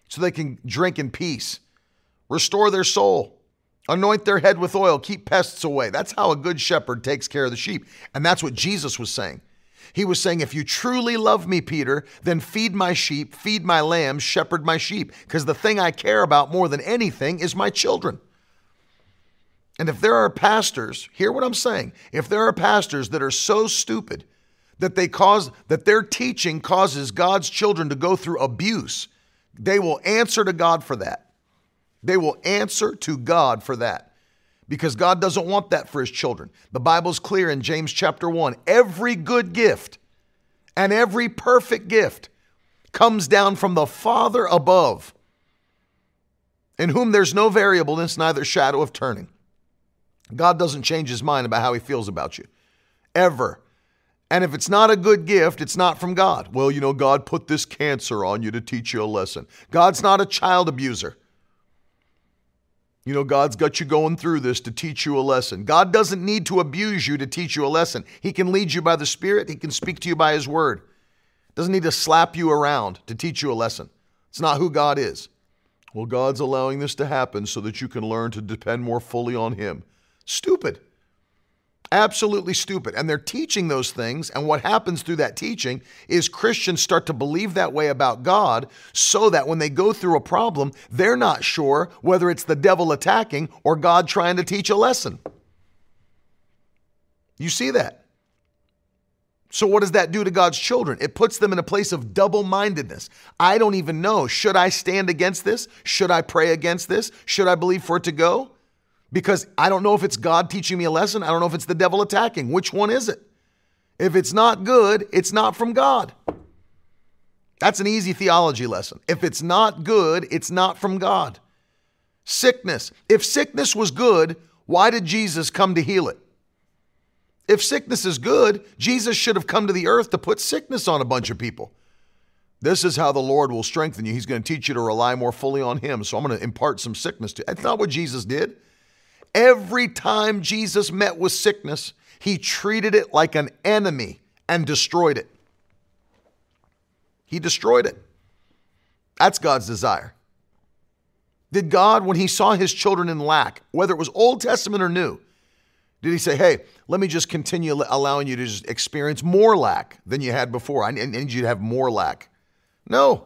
so they can drink in peace. Restore their soul. Anoint their head with oil. Keep pests away. That's how a good shepherd takes care of the sheep, and that's what Jesus was saying. He was saying, If you truly love me, Peter, then feed my sheep, feed my lambs, shepherd my sheep, because the thing I care about more than anything is my children. And if there are pastors, hear what I'm saying. If there are pastors that are so stupid that they cause that their teaching causes God's children to go through abuse, they will answer to God for that. They will answer to God for that. Because God doesn't want that for his children. The Bible's clear in James chapter 1. Every good gift and every perfect gift comes down from the Father above, in whom there's no variableness, neither shadow of turning. God doesn't change his mind about how he feels about you. Ever. And if it's not a good gift, it's not from God. Well, you know, God put this cancer on you to teach you a lesson. God's not a child abuser. You know, God's got you going through this to teach you a lesson. God doesn't need to abuse you to teach you a lesson. He can lead you by the Spirit, He can speak to you by His Word. Doesn't need to slap you around to teach you a lesson. It's not who God is. Well, God's allowing this to happen so that you can learn to depend more fully on Him. Stupid. Absolutely stupid. And they're teaching those things. And what happens through that teaching is Christians start to believe that way about God so that when they go through a problem, they're not sure whether it's the devil attacking or God trying to teach a lesson. You see that? So, what does that do to God's children? It puts them in a place of double mindedness. I don't even know. Should I stand against this? Should I pray against this? Should I believe for it to go? Because I don't know if it's God teaching me a lesson. I don't know if it's the devil attacking. Which one is it? If it's not good, it's not from God. That's an easy theology lesson. If it's not good, it's not from God. Sickness. If sickness was good, why did Jesus come to heal it? If sickness is good, Jesus should have come to the earth to put sickness on a bunch of people. This is how the Lord will strengthen you. He's going to teach you to rely more fully on Him. So I'm going to impart some sickness to you. That's not what Jesus did. Every time Jesus met with sickness, he treated it like an enemy and destroyed it. He destroyed it. That's God's desire. Did God, when he saw his children in lack, whether it was Old Testament or New, did he say, hey, let me just continue allowing you to just experience more lack than you had before? I need you to have more lack. No,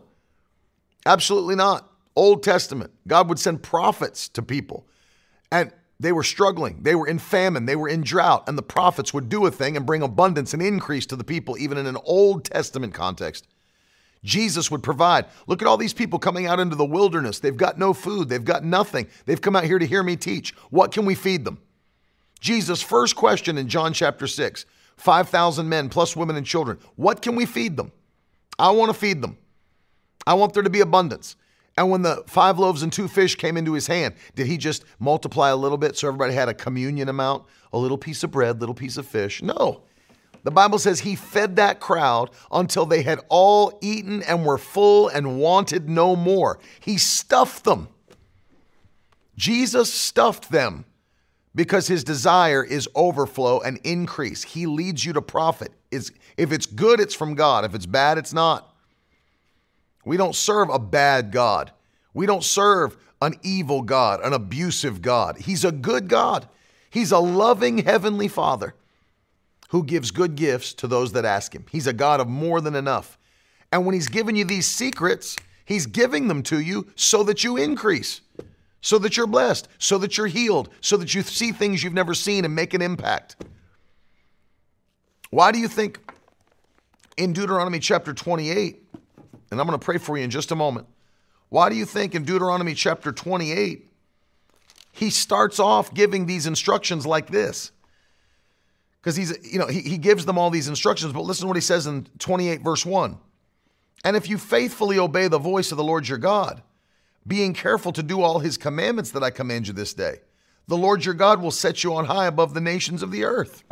absolutely not. Old Testament, God would send prophets to people. And they were struggling. They were in famine. They were in drought. And the prophets would do a thing and bring abundance and increase to the people, even in an Old Testament context. Jesus would provide. Look at all these people coming out into the wilderness. They've got no food. They've got nothing. They've come out here to hear me teach. What can we feed them? Jesus' first question in John chapter 6 5,000 men plus women and children. What can we feed them? I want to feed them. I want there to be abundance. And when the five loaves and two fish came into his hand, did he just multiply a little bit so everybody had a communion amount? A little piece of bread, little piece of fish? No. The Bible says he fed that crowd until they had all eaten and were full and wanted no more. He stuffed them. Jesus stuffed them because his desire is overflow and increase. He leads you to profit. If it's good, it's from God. If it's bad, it's not. We don't serve a bad God. We don't serve an evil God, an abusive God. He's a good God. He's a loving heavenly Father who gives good gifts to those that ask Him. He's a God of more than enough. And when He's given you these secrets, He's giving them to you so that you increase, so that you're blessed, so that you're healed, so that you see things you've never seen and make an impact. Why do you think in Deuteronomy chapter 28, and I'm going to pray for you in just a moment. Why do you think in Deuteronomy chapter 28, he starts off giving these instructions like this? Because he's, you know, he, he gives them all these instructions, but listen to what he says in 28, verse 1. And if you faithfully obey the voice of the Lord your God, being careful to do all his commandments that I command you this day, the Lord your God will set you on high above the nations of the earth.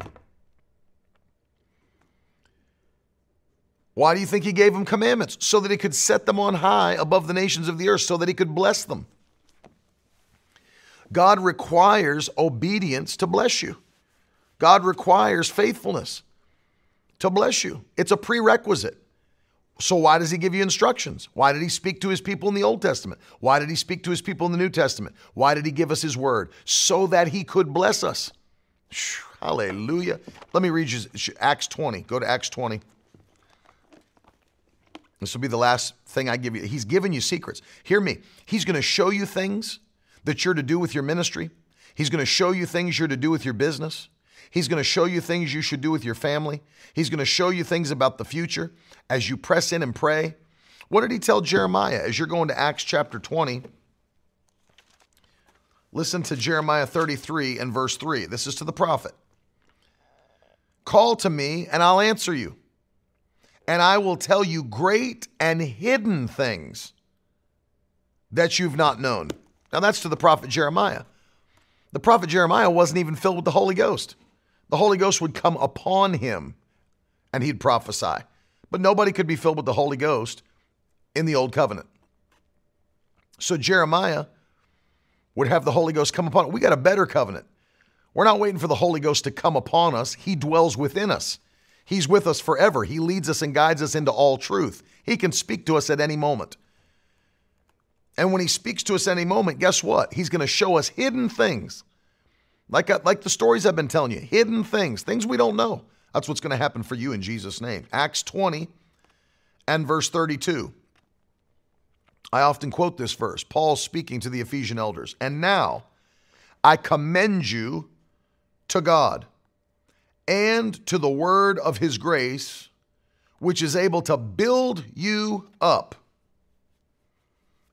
Why do you think he gave them commandments? So that he could set them on high above the nations of the earth, so that he could bless them. God requires obedience to bless you. God requires faithfulness to bless you. It's a prerequisite. So, why does he give you instructions? Why did he speak to his people in the Old Testament? Why did he speak to his people in the New Testament? Why did he give us his word? So that he could bless us. Hallelujah. Let me read you Acts 20. Go to Acts 20. This will be the last thing I give you. He's giving you secrets. Hear me. He's going to show you things that you're to do with your ministry. He's going to show you things you're to do with your business. He's going to show you things you should do with your family. He's going to show you things about the future as you press in and pray. What did he tell Jeremiah as you're going to Acts chapter 20? Listen to Jeremiah 33 and verse 3. This is to the prophet. Call to me, and I'll answer you and I will tell you great and hidden things that you've not known. Now, that's to the prophet Jeremiah. The prophet Jeremiah wasn't even filled with the Holy Ghost. The Holy Ghost would come upon him and he'd prophesy. But nobody could be filled with the Holy Ghost in the old covenant. So Jeremiah would have the Holy Ghost come upon. Him. We got a better covenant. We're not waiting for the Holy Ghost to come upon us. He dwells within us. He's with us forever. He leads us and guides us into all truth. He can speak to us at any moment. And when he speaks to us at any moment, guess what? He's going to show us hidden things. Like, uh, like the stories I've been telling you, hidden things, things we don't know. That's what's going to happen for you in Jesus' name. Acts 20 and verse 32. I often quote this verse. Paul speaking to the Ephesian elders. And now I commend you to God and to the word of his grace, which is able to build you up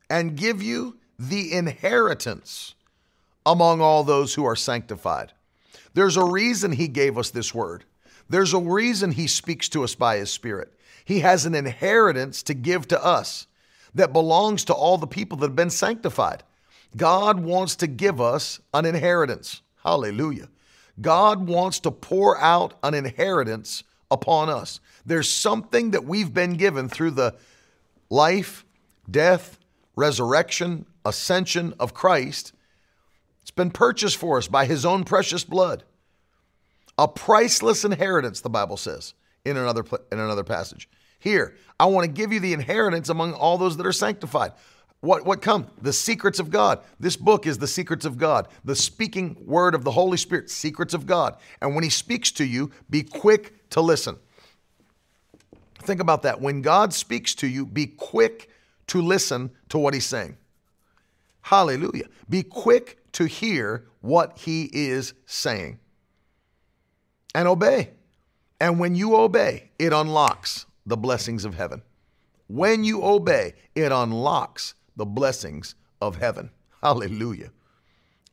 and give you the inheritance among all those who are sanctified. There's a reason he gave us this word. There's a reason he speaks to us by his spirit. He has an inheritance to give to us that belongs to all the people that have been sanctified. God wants to give us an inheritance. Hallelujah. God wants to pour out an inheritance upon us. There's something that we've been given through the life, death, resurrection, ascension of Christ. It's been purchased for us by his own precious blood. A priceless inheritance, the Bible says in another in another passage. Here, I want to give you the inheritance among all those that are sanctified. What, what come? The secrets of God. This book is the secrets of God, the speaking word of the Holy Spirit, secrets of God. And when He speaks to you, be quick to listen. Think about that. When God speaks to you, be quick to listen to what He's saying. Hallelujah. Be quick to hear what He is saying and obey. And when you obey, it unlocks the blessings of heaven. When you obey, it unlocks the blessings of heaven. Hallelujah.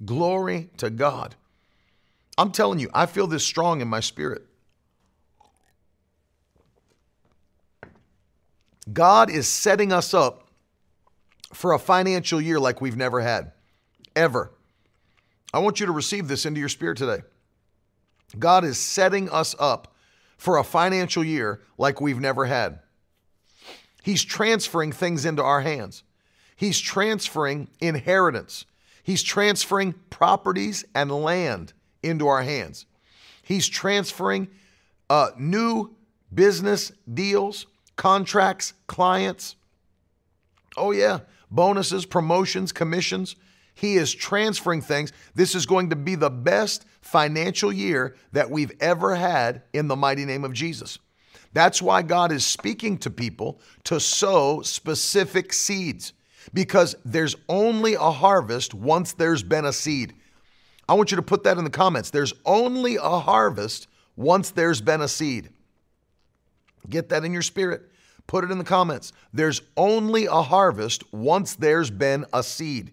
Glory to God. I'm telling you, I feel this strong in my spirit. God is setting us up for a financial year like we've never had, ever. I want you to receive this into your spirit today. God is setting us up for a financial year like we've never had. He's transferring things into our hands. He's transferring inheritance. He's transferring properties and land into our hands. He's transferring uh, new business deals, contracts, clients. Oh, yeah, bonuses, promotions, commissions. He is transferring things. This is going to be the best financial year that we've ever had in the mighty name of Jesus. That's why God is speaking to people to sow specific seeds because there's only a harvest once there's been a seed. I want you to put that in the comments. There's only a harvest once there's been a seed. Get that in your spirit. Put it in the comments. There's only a harvest once there's been a seed.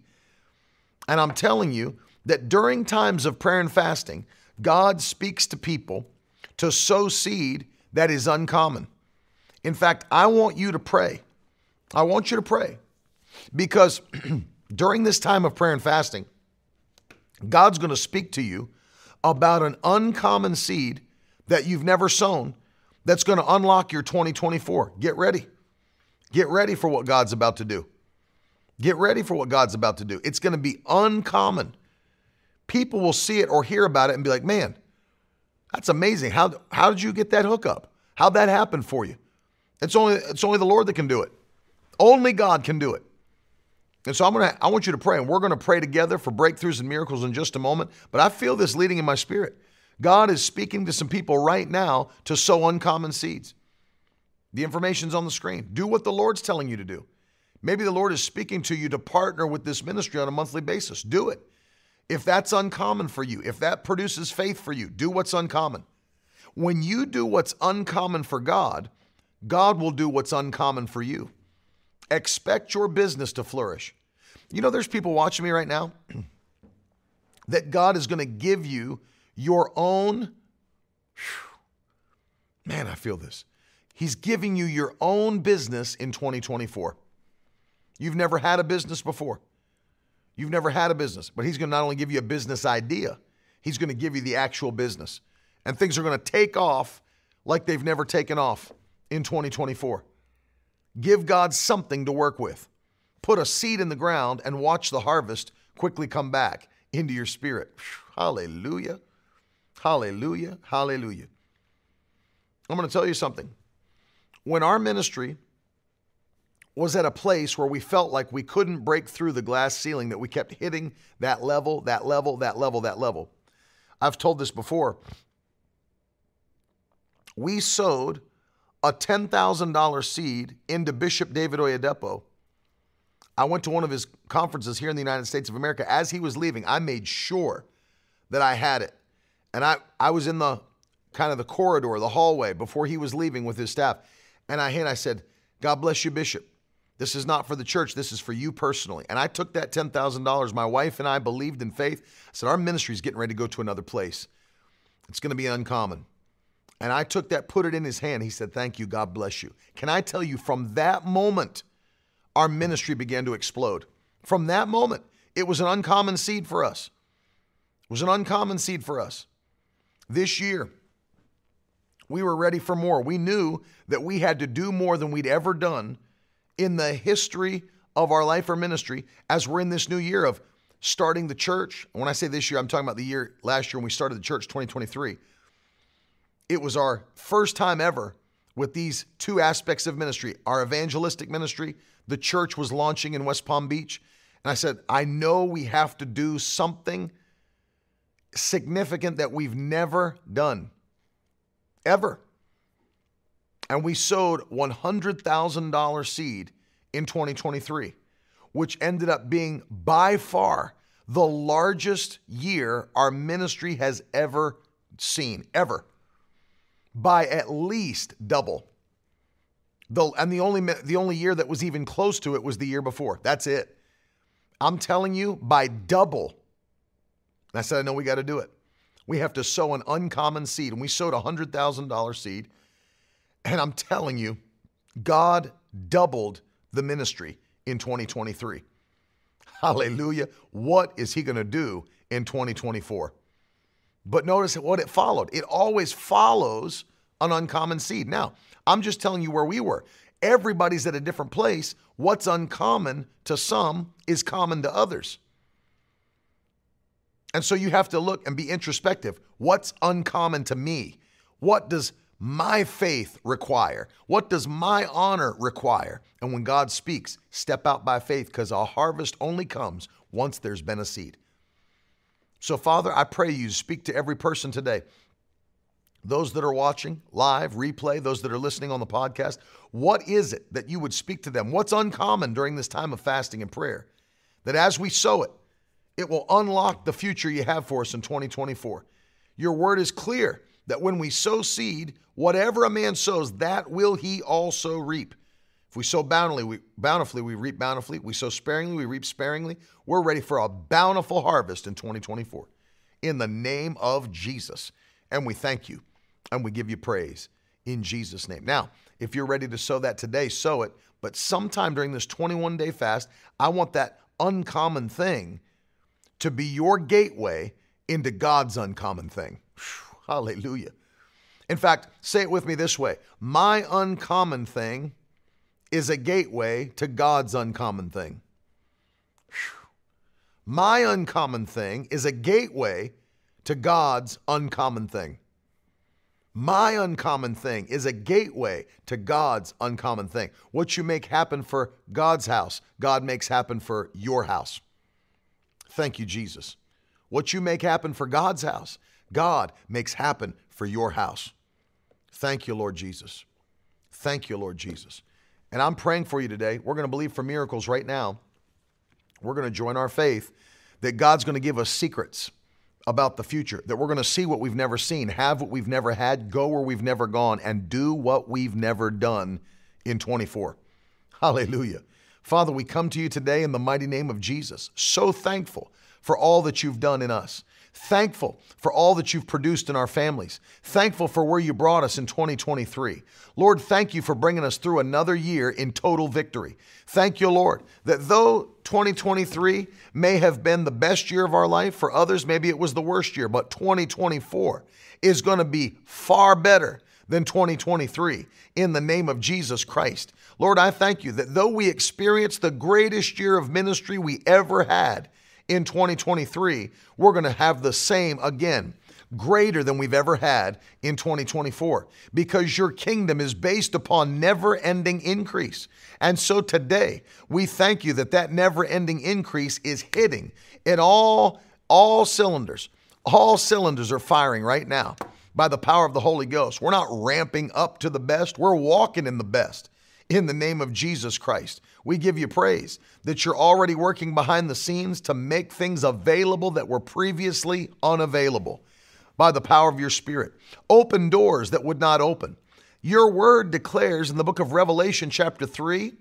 And I'm telling you that during times of prayer and fasting, God speaks to people to sow seed that is uncommon. In fact, I want you to pray. I want you to pray because during this time of prayer and fasting, God's going to speak to you about an uncommon seed that you've never sown that's going to unlock your 2024. Get ready. Get ready for what God's about to do. Get ready for what God's about to do. It's going to be uncommon. People will see it or hear about it and be like, man, that's amazing. How, how did you get that hookup? How'd that happen for you? It's only, it's only the Lord that can do it. Only God can do it. And so I'm gonna I want you to pray, and we're gonna pray together for breakthroughs and miracles in just a moment. But I feel this leading in my spirit. God is speaking to some people right now to sow uncommon seeds. The information's on the screen. Do what the Lord's telling you to do. Maybe the Lord is speaking to you to partner with this ministry on a monthly basis. Do it. If that's uncommon for you, if that produces faith for you, do what's uncommon. When you do what's uncommon for God, God will do what's uncommon for you. Expect your business to flourish. You know, there's people watching me right now that God is going to give you your own. Man, I feel this. He's giving you your own business in 2024. You've never had a business before. You've never had a business, but he's going to not only give you a business idea, he's going to give you the actual business. And things are going to take off like they've never taken off in 2024. Give God something to work with. Put a seed in the ground and watch the harvest quickly come back into your spirit. Hallelujah. Hallelujah. Hallelujah. I'm going to tell you something. When our ministry was at a place where we felt like we couldn't break through the glass ceiling, that we kept hitting that level, that level, that level, that level. I've told this before. We sowed a $10,000 seed into Bishop David Oyedepo. I went to one of his conferences here in the United States of America. As he was leaving, I made sure that I had it. And I, I was in the kind of the corridor, the hallway, before he was leaving with his staff. And I hit, I said, God bless you, Bishop. This is not for the church. This is for you personally. And I took that $10,000. My wife and I believed in faith. I said, Our ministry is getting ready to go to another place. It's going to be uncommon. And I took that, put it in his hand. He said, Thank you. God bless you. Can I tell you, from that moment, our ministry began to explode. From that moment, it was an uncommon seed for us. It was an uncommon seed for us. This year, we were ready for more. We knew that we had to do more than we'd ever done in the history of our life or ministry as we're in this new year of starting the church. When I say this year, I'm talking about the year last year when we started the church, 2023. It was our first time ever with these two aspects of ministry our evangelistic ministry. The church was launching in West Palm Beach. And I said, I know we have to do something significant that we've never done, ever and we sowed $100,000 seed in 2023, which ended up being by far the largest year our ministry has ever seen, ever, by at least double. The, and the only the only year that was even close to it was the year before. That's it. I'm telling you, by double. I said, I know we got to do it. We have to sow an uncommon seed, and we sowed a hundred thousand dollar seed and I'm telling you, God doubled the ministry in 2023. Hallelujah. What is he going to do in 2024? But notice what it followed. It always follows an uncommon seed. Now, I'm just telling you where we were. Everybody's at a different place. What's uncommon to some is common to others. And so you have to look and be introspective. What's uncommon to me? What does my faith require? What does my honor require? And when God speaks, step out by faith because a harvest only comes once there's been a seed. So, Father, I pray you speak to every person today. Those that are watching live, replay, those that are listening on the podcast, what is it that you would speak to them? What's uncommon during this time of fasting and prayer? That as we sow it, it will unlock the future you have for us in 2024. Your word is clear that when we sow seed, whatever a man sows, that will he also reap. If we sow bountifully, we, bountifully, we reap bountifully. We sow sparingly, we reap sparingly. We're ready for a bountiful harvest in 2024 in the name of Jesus. And we thank you and we give you praise in Jesus' name. Now, if you're ready to sow that today, sow it. But sometime during this 21 day fast, I want that uncommon thing to be your gateway into God's uncommon thing. Hallelujah. In fact, say it with me this way My uncommon thing is a gateway to God's uncommon thing. My uncommon thing is a gateway to God's uncommon thing. My uncommon thing is a gateway to God's uncommon thing. What you make happen for God's house, God makes happen for your house. Thank you, Jesus. What you make happen for God's house, God makes happen for your house. Thank you, Lord Jesus. Thank you, Lord Jesus. And I'm praying for you today. We're going to believe for miracles right now. We're going to join our faith that God's going to give us secrets about the future, that we're going to see what we've never seen, have what we've never had, go where we've never gone, and do what we've never done in 24. Hallelujah. Father, we come to you today in the mighty name of Jesus, so thankful for all that you've done in us. Thankful for all that you've produced in our families. Thankful for where you brought us in 2023. Lord, thank you for bringing us through another year in total victory. Thank you, Lord, that though 2023 may have been the best year of our life, for others, maybe it was the worst year, but 2024 is going to be far better than 2023 in the name of Jesus Christ. Lord, I thank you that though we experienced the greatest year of ministry we ever had in 2023, we're going to have the same again greater than we've ever had in 2024 because your kingdom is based upon never ending increase. And so today, we thank you that that never ending increase is hitting in all, all cylinders. All cylinders are firing right now by the power of the Holy Ghost. We're not ramping up to the best, we're walking in the best in the name of Jesus Christ. We give you praise that you're already working behind the scenes to make things available that were previously unavailable by the power of your Spirit. Open doors that would not open. Your word declares in the book of Revelation, chapter 3,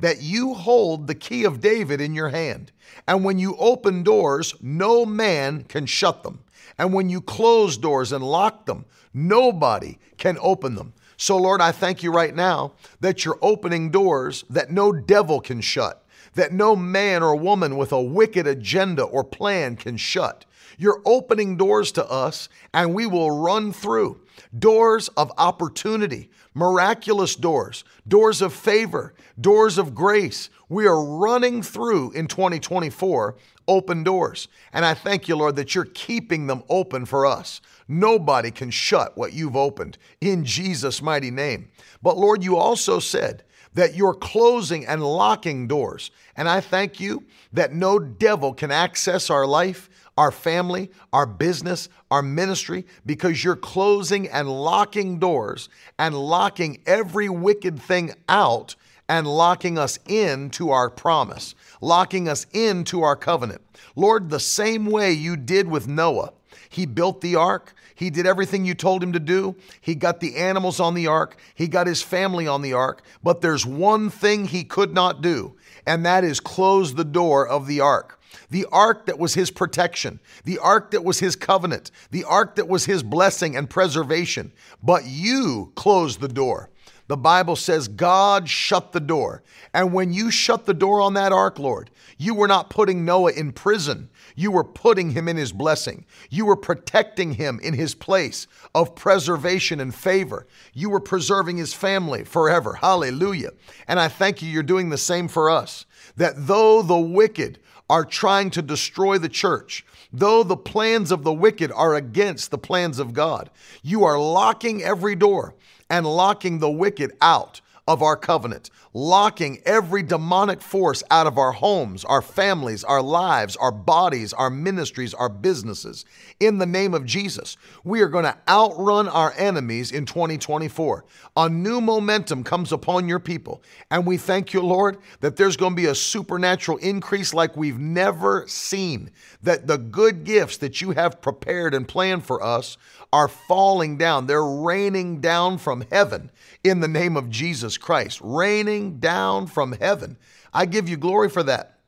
that you hold the key of David in your hand. And when you open doors, no man can shut them. And when you close doors and lock them, nobody can open them. So, Lord, I thank you right now that you're opening doors that no devil can shut, that no man or woman with a wicked agenda or plan can shut. You're opening doors to us, and we will run through doors of opportunity, miraculous doors, doors of favor, doors of grace. We are running through in 2024 open doors. And I thank you, Lord, that you're keeping them open for us. Nobody can shut what you've opened in Jesus' mighty name. But Lord, you also said, that you're closing and locking doors. And I thank you that no devil can access our life, our family, our business, our ministry, because you're closing and locking doors and locking every wicked thing out and locking us into our promise, locking us into our covenant. Lord, the same way you did with Noah, he built the ark. He did everything you told him to do. He got the animals on the ark. He got his family on the ark. But there's one thing he could not do, and that is close the door of the ark the ark that was his protection, the ark that was his covenant, the ark that was his blessing and preservation. But you closed the door. The Bible says God shut the door. And when you shut the door on that ark, Lord, you were not putting Noah in prison. You were putting him in his blessing. You were protecting him in his place of preservation and favor. You were preserving his family forever. Hallelujah. And I thank you, you're doing the same for us. That though the wicked are trying to destroy the church, though the plans of the wicked are against the plans of God, you are locking every door and locking the wicked out of our covenant, locking every demonic force out of our homes, our families, our lives, our bodies, our ministries, our businesses. In the name of Jesus, we are going to outrun our enemies in 2024. A new momentum comes upon your people. And we thank you, Lord, that there's going to be a supernatural increase like we've never seen. That the good gifts that you have prepared and planned for us are falling down. They're raining down from heaven in the name of Jesus Christ, raining down from heaven. I give you glory for that.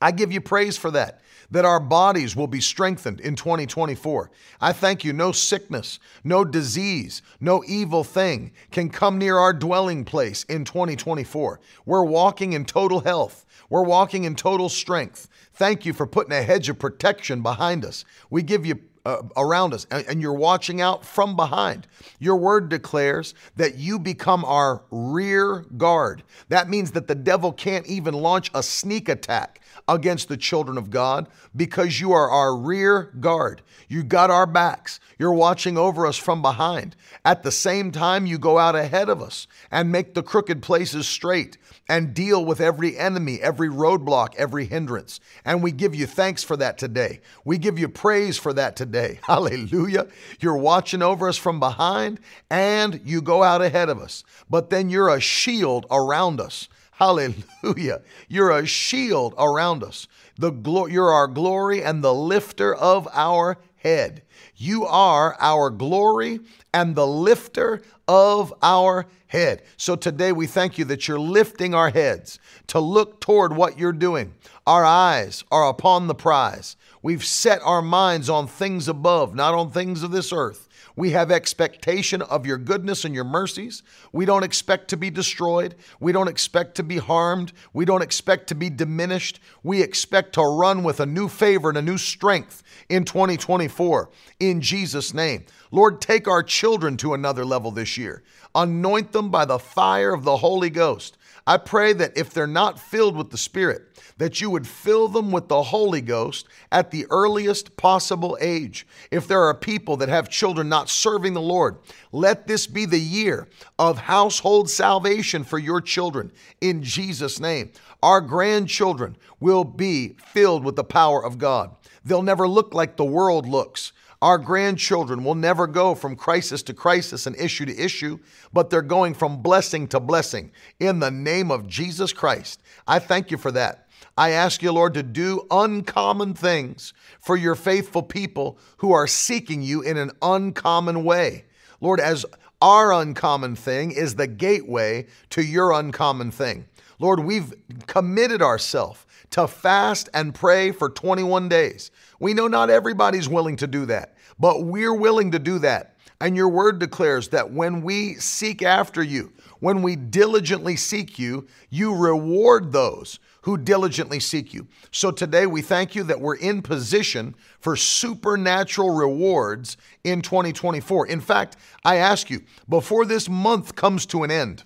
I give you praise for that, that our bodies will be strengthened in 2024. I thank you. No sickness, no disease, no evil thing can come near our dwelling place in 2024. We're walking in total health. We're walking in total strength. Thank you for putting a hedge of protection behind us. We give you uh, around us, and, and you're watching out from behind. Your word declares that you become our rear guard. That means that the devil can't even launch a sneak attack against the children of God because you are our rear guard. You got our backs. You're watching over us from behind. At the same time, you go out ahead of us and make the crooked places straight and deal with every enemy, every roadblock, every hindrance. And we give you thanks for that today. We give you praise for that today. Hallelujah. You're watching over us from behind and you go out ahead of us. But then you're a shield around us. Hallelujah. You're a shield around us. The glo- you're our glory and the lifter of our head. You are our glory and the lifter of our head. So today we thank you that you're lifting our heads to look toward what you're doing. Our eyes are upon the prize. We've set our minds on things above, not on things of this earth. We have expectation of your goodness and your mercies. We don't expect to be destroyed. We don't expect to be harmed. We don't expect to be diminished. We expect to run with a new favor and a new strength in 2024 in Jesus' name. Lord, take our children to another level this year. Anoint them by the fire of the Holy Ghost. I pray that if they're not filled with the Spirit, that you would fill them with the Holy Ghost at the earliest possible age. If there are people that have children not serving the Lord, let this be the year of household salvation for your children in Jesus' name. Our grandchildren will be filled with the power of God. They'll never look like the world looks. Our grandchildren will never go from crisis to crisis and issue to issue, but they're going from blessing to blessing in the name of Jesus Christ. I thank you for that. I ask you, Lord, to do uncommon things for your faithful people who are seeking you in an uncommon way. Lord, as our uncommon thing is the gateway to your uncommon thing. Lord, we've committed ourselves to fast and pray for 21 days. We know not everybody's willing to do that, but we're willing to do that. And your word declares that when we seek after you, when we diligently seek you, you reward those who diligently seek you. So today we thank you that we're in position for supernatural rewards in 2024. In fact, I ask you, before this month comes to an end,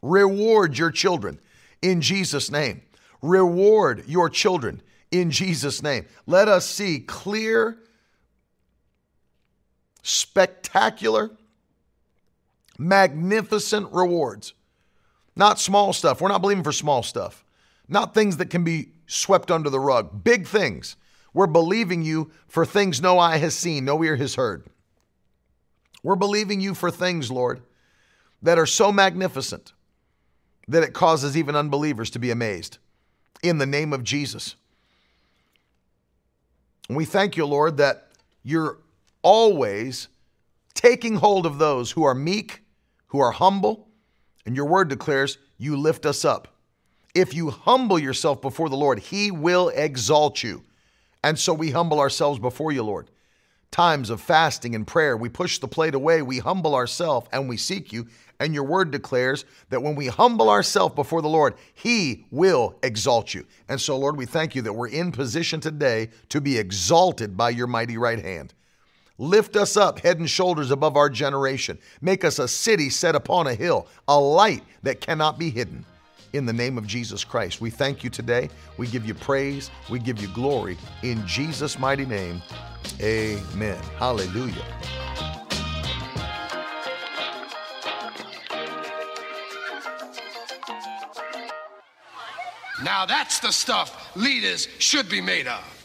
reward your children in Jesus' name. Reward your children in Jesus' name. Let us see clear, spectacular, magnificent rewards. Not small stuff. We're not believing for small stuff, not things that can be swept under the rug. Big things. We're believing you for things no eye has seen, no ear has heard. We're believing you for things, Lord, that are so magnificent that it causes even unbelievers to be amazed. In the name of Jesus. We thank you, Lord, that you're always taking hold of those who are meek, who are humble, and your word declares you lift us up. If you humble yourself before the Lord, he will exalt you. And so we humble ourselves before you, Lord. Times of fasting and prayer, we push the plate away, we humble ourselves, and we seek you. And your word declares that when we humble ourselves before the Lord, He will exalt you. And so, Lord, we thank you that we're in position today to be exalted by your mighty right hand. Lift us up head and shoulders above our generation. Make us a city set upon a hill, a light that cannot be hidden. In the name of Jesus Christ, we thank you today. We give you praise. We give you glory. In Jesus' mighty name, amen. Hallelujah. Now that's the stuff leaders should be made of.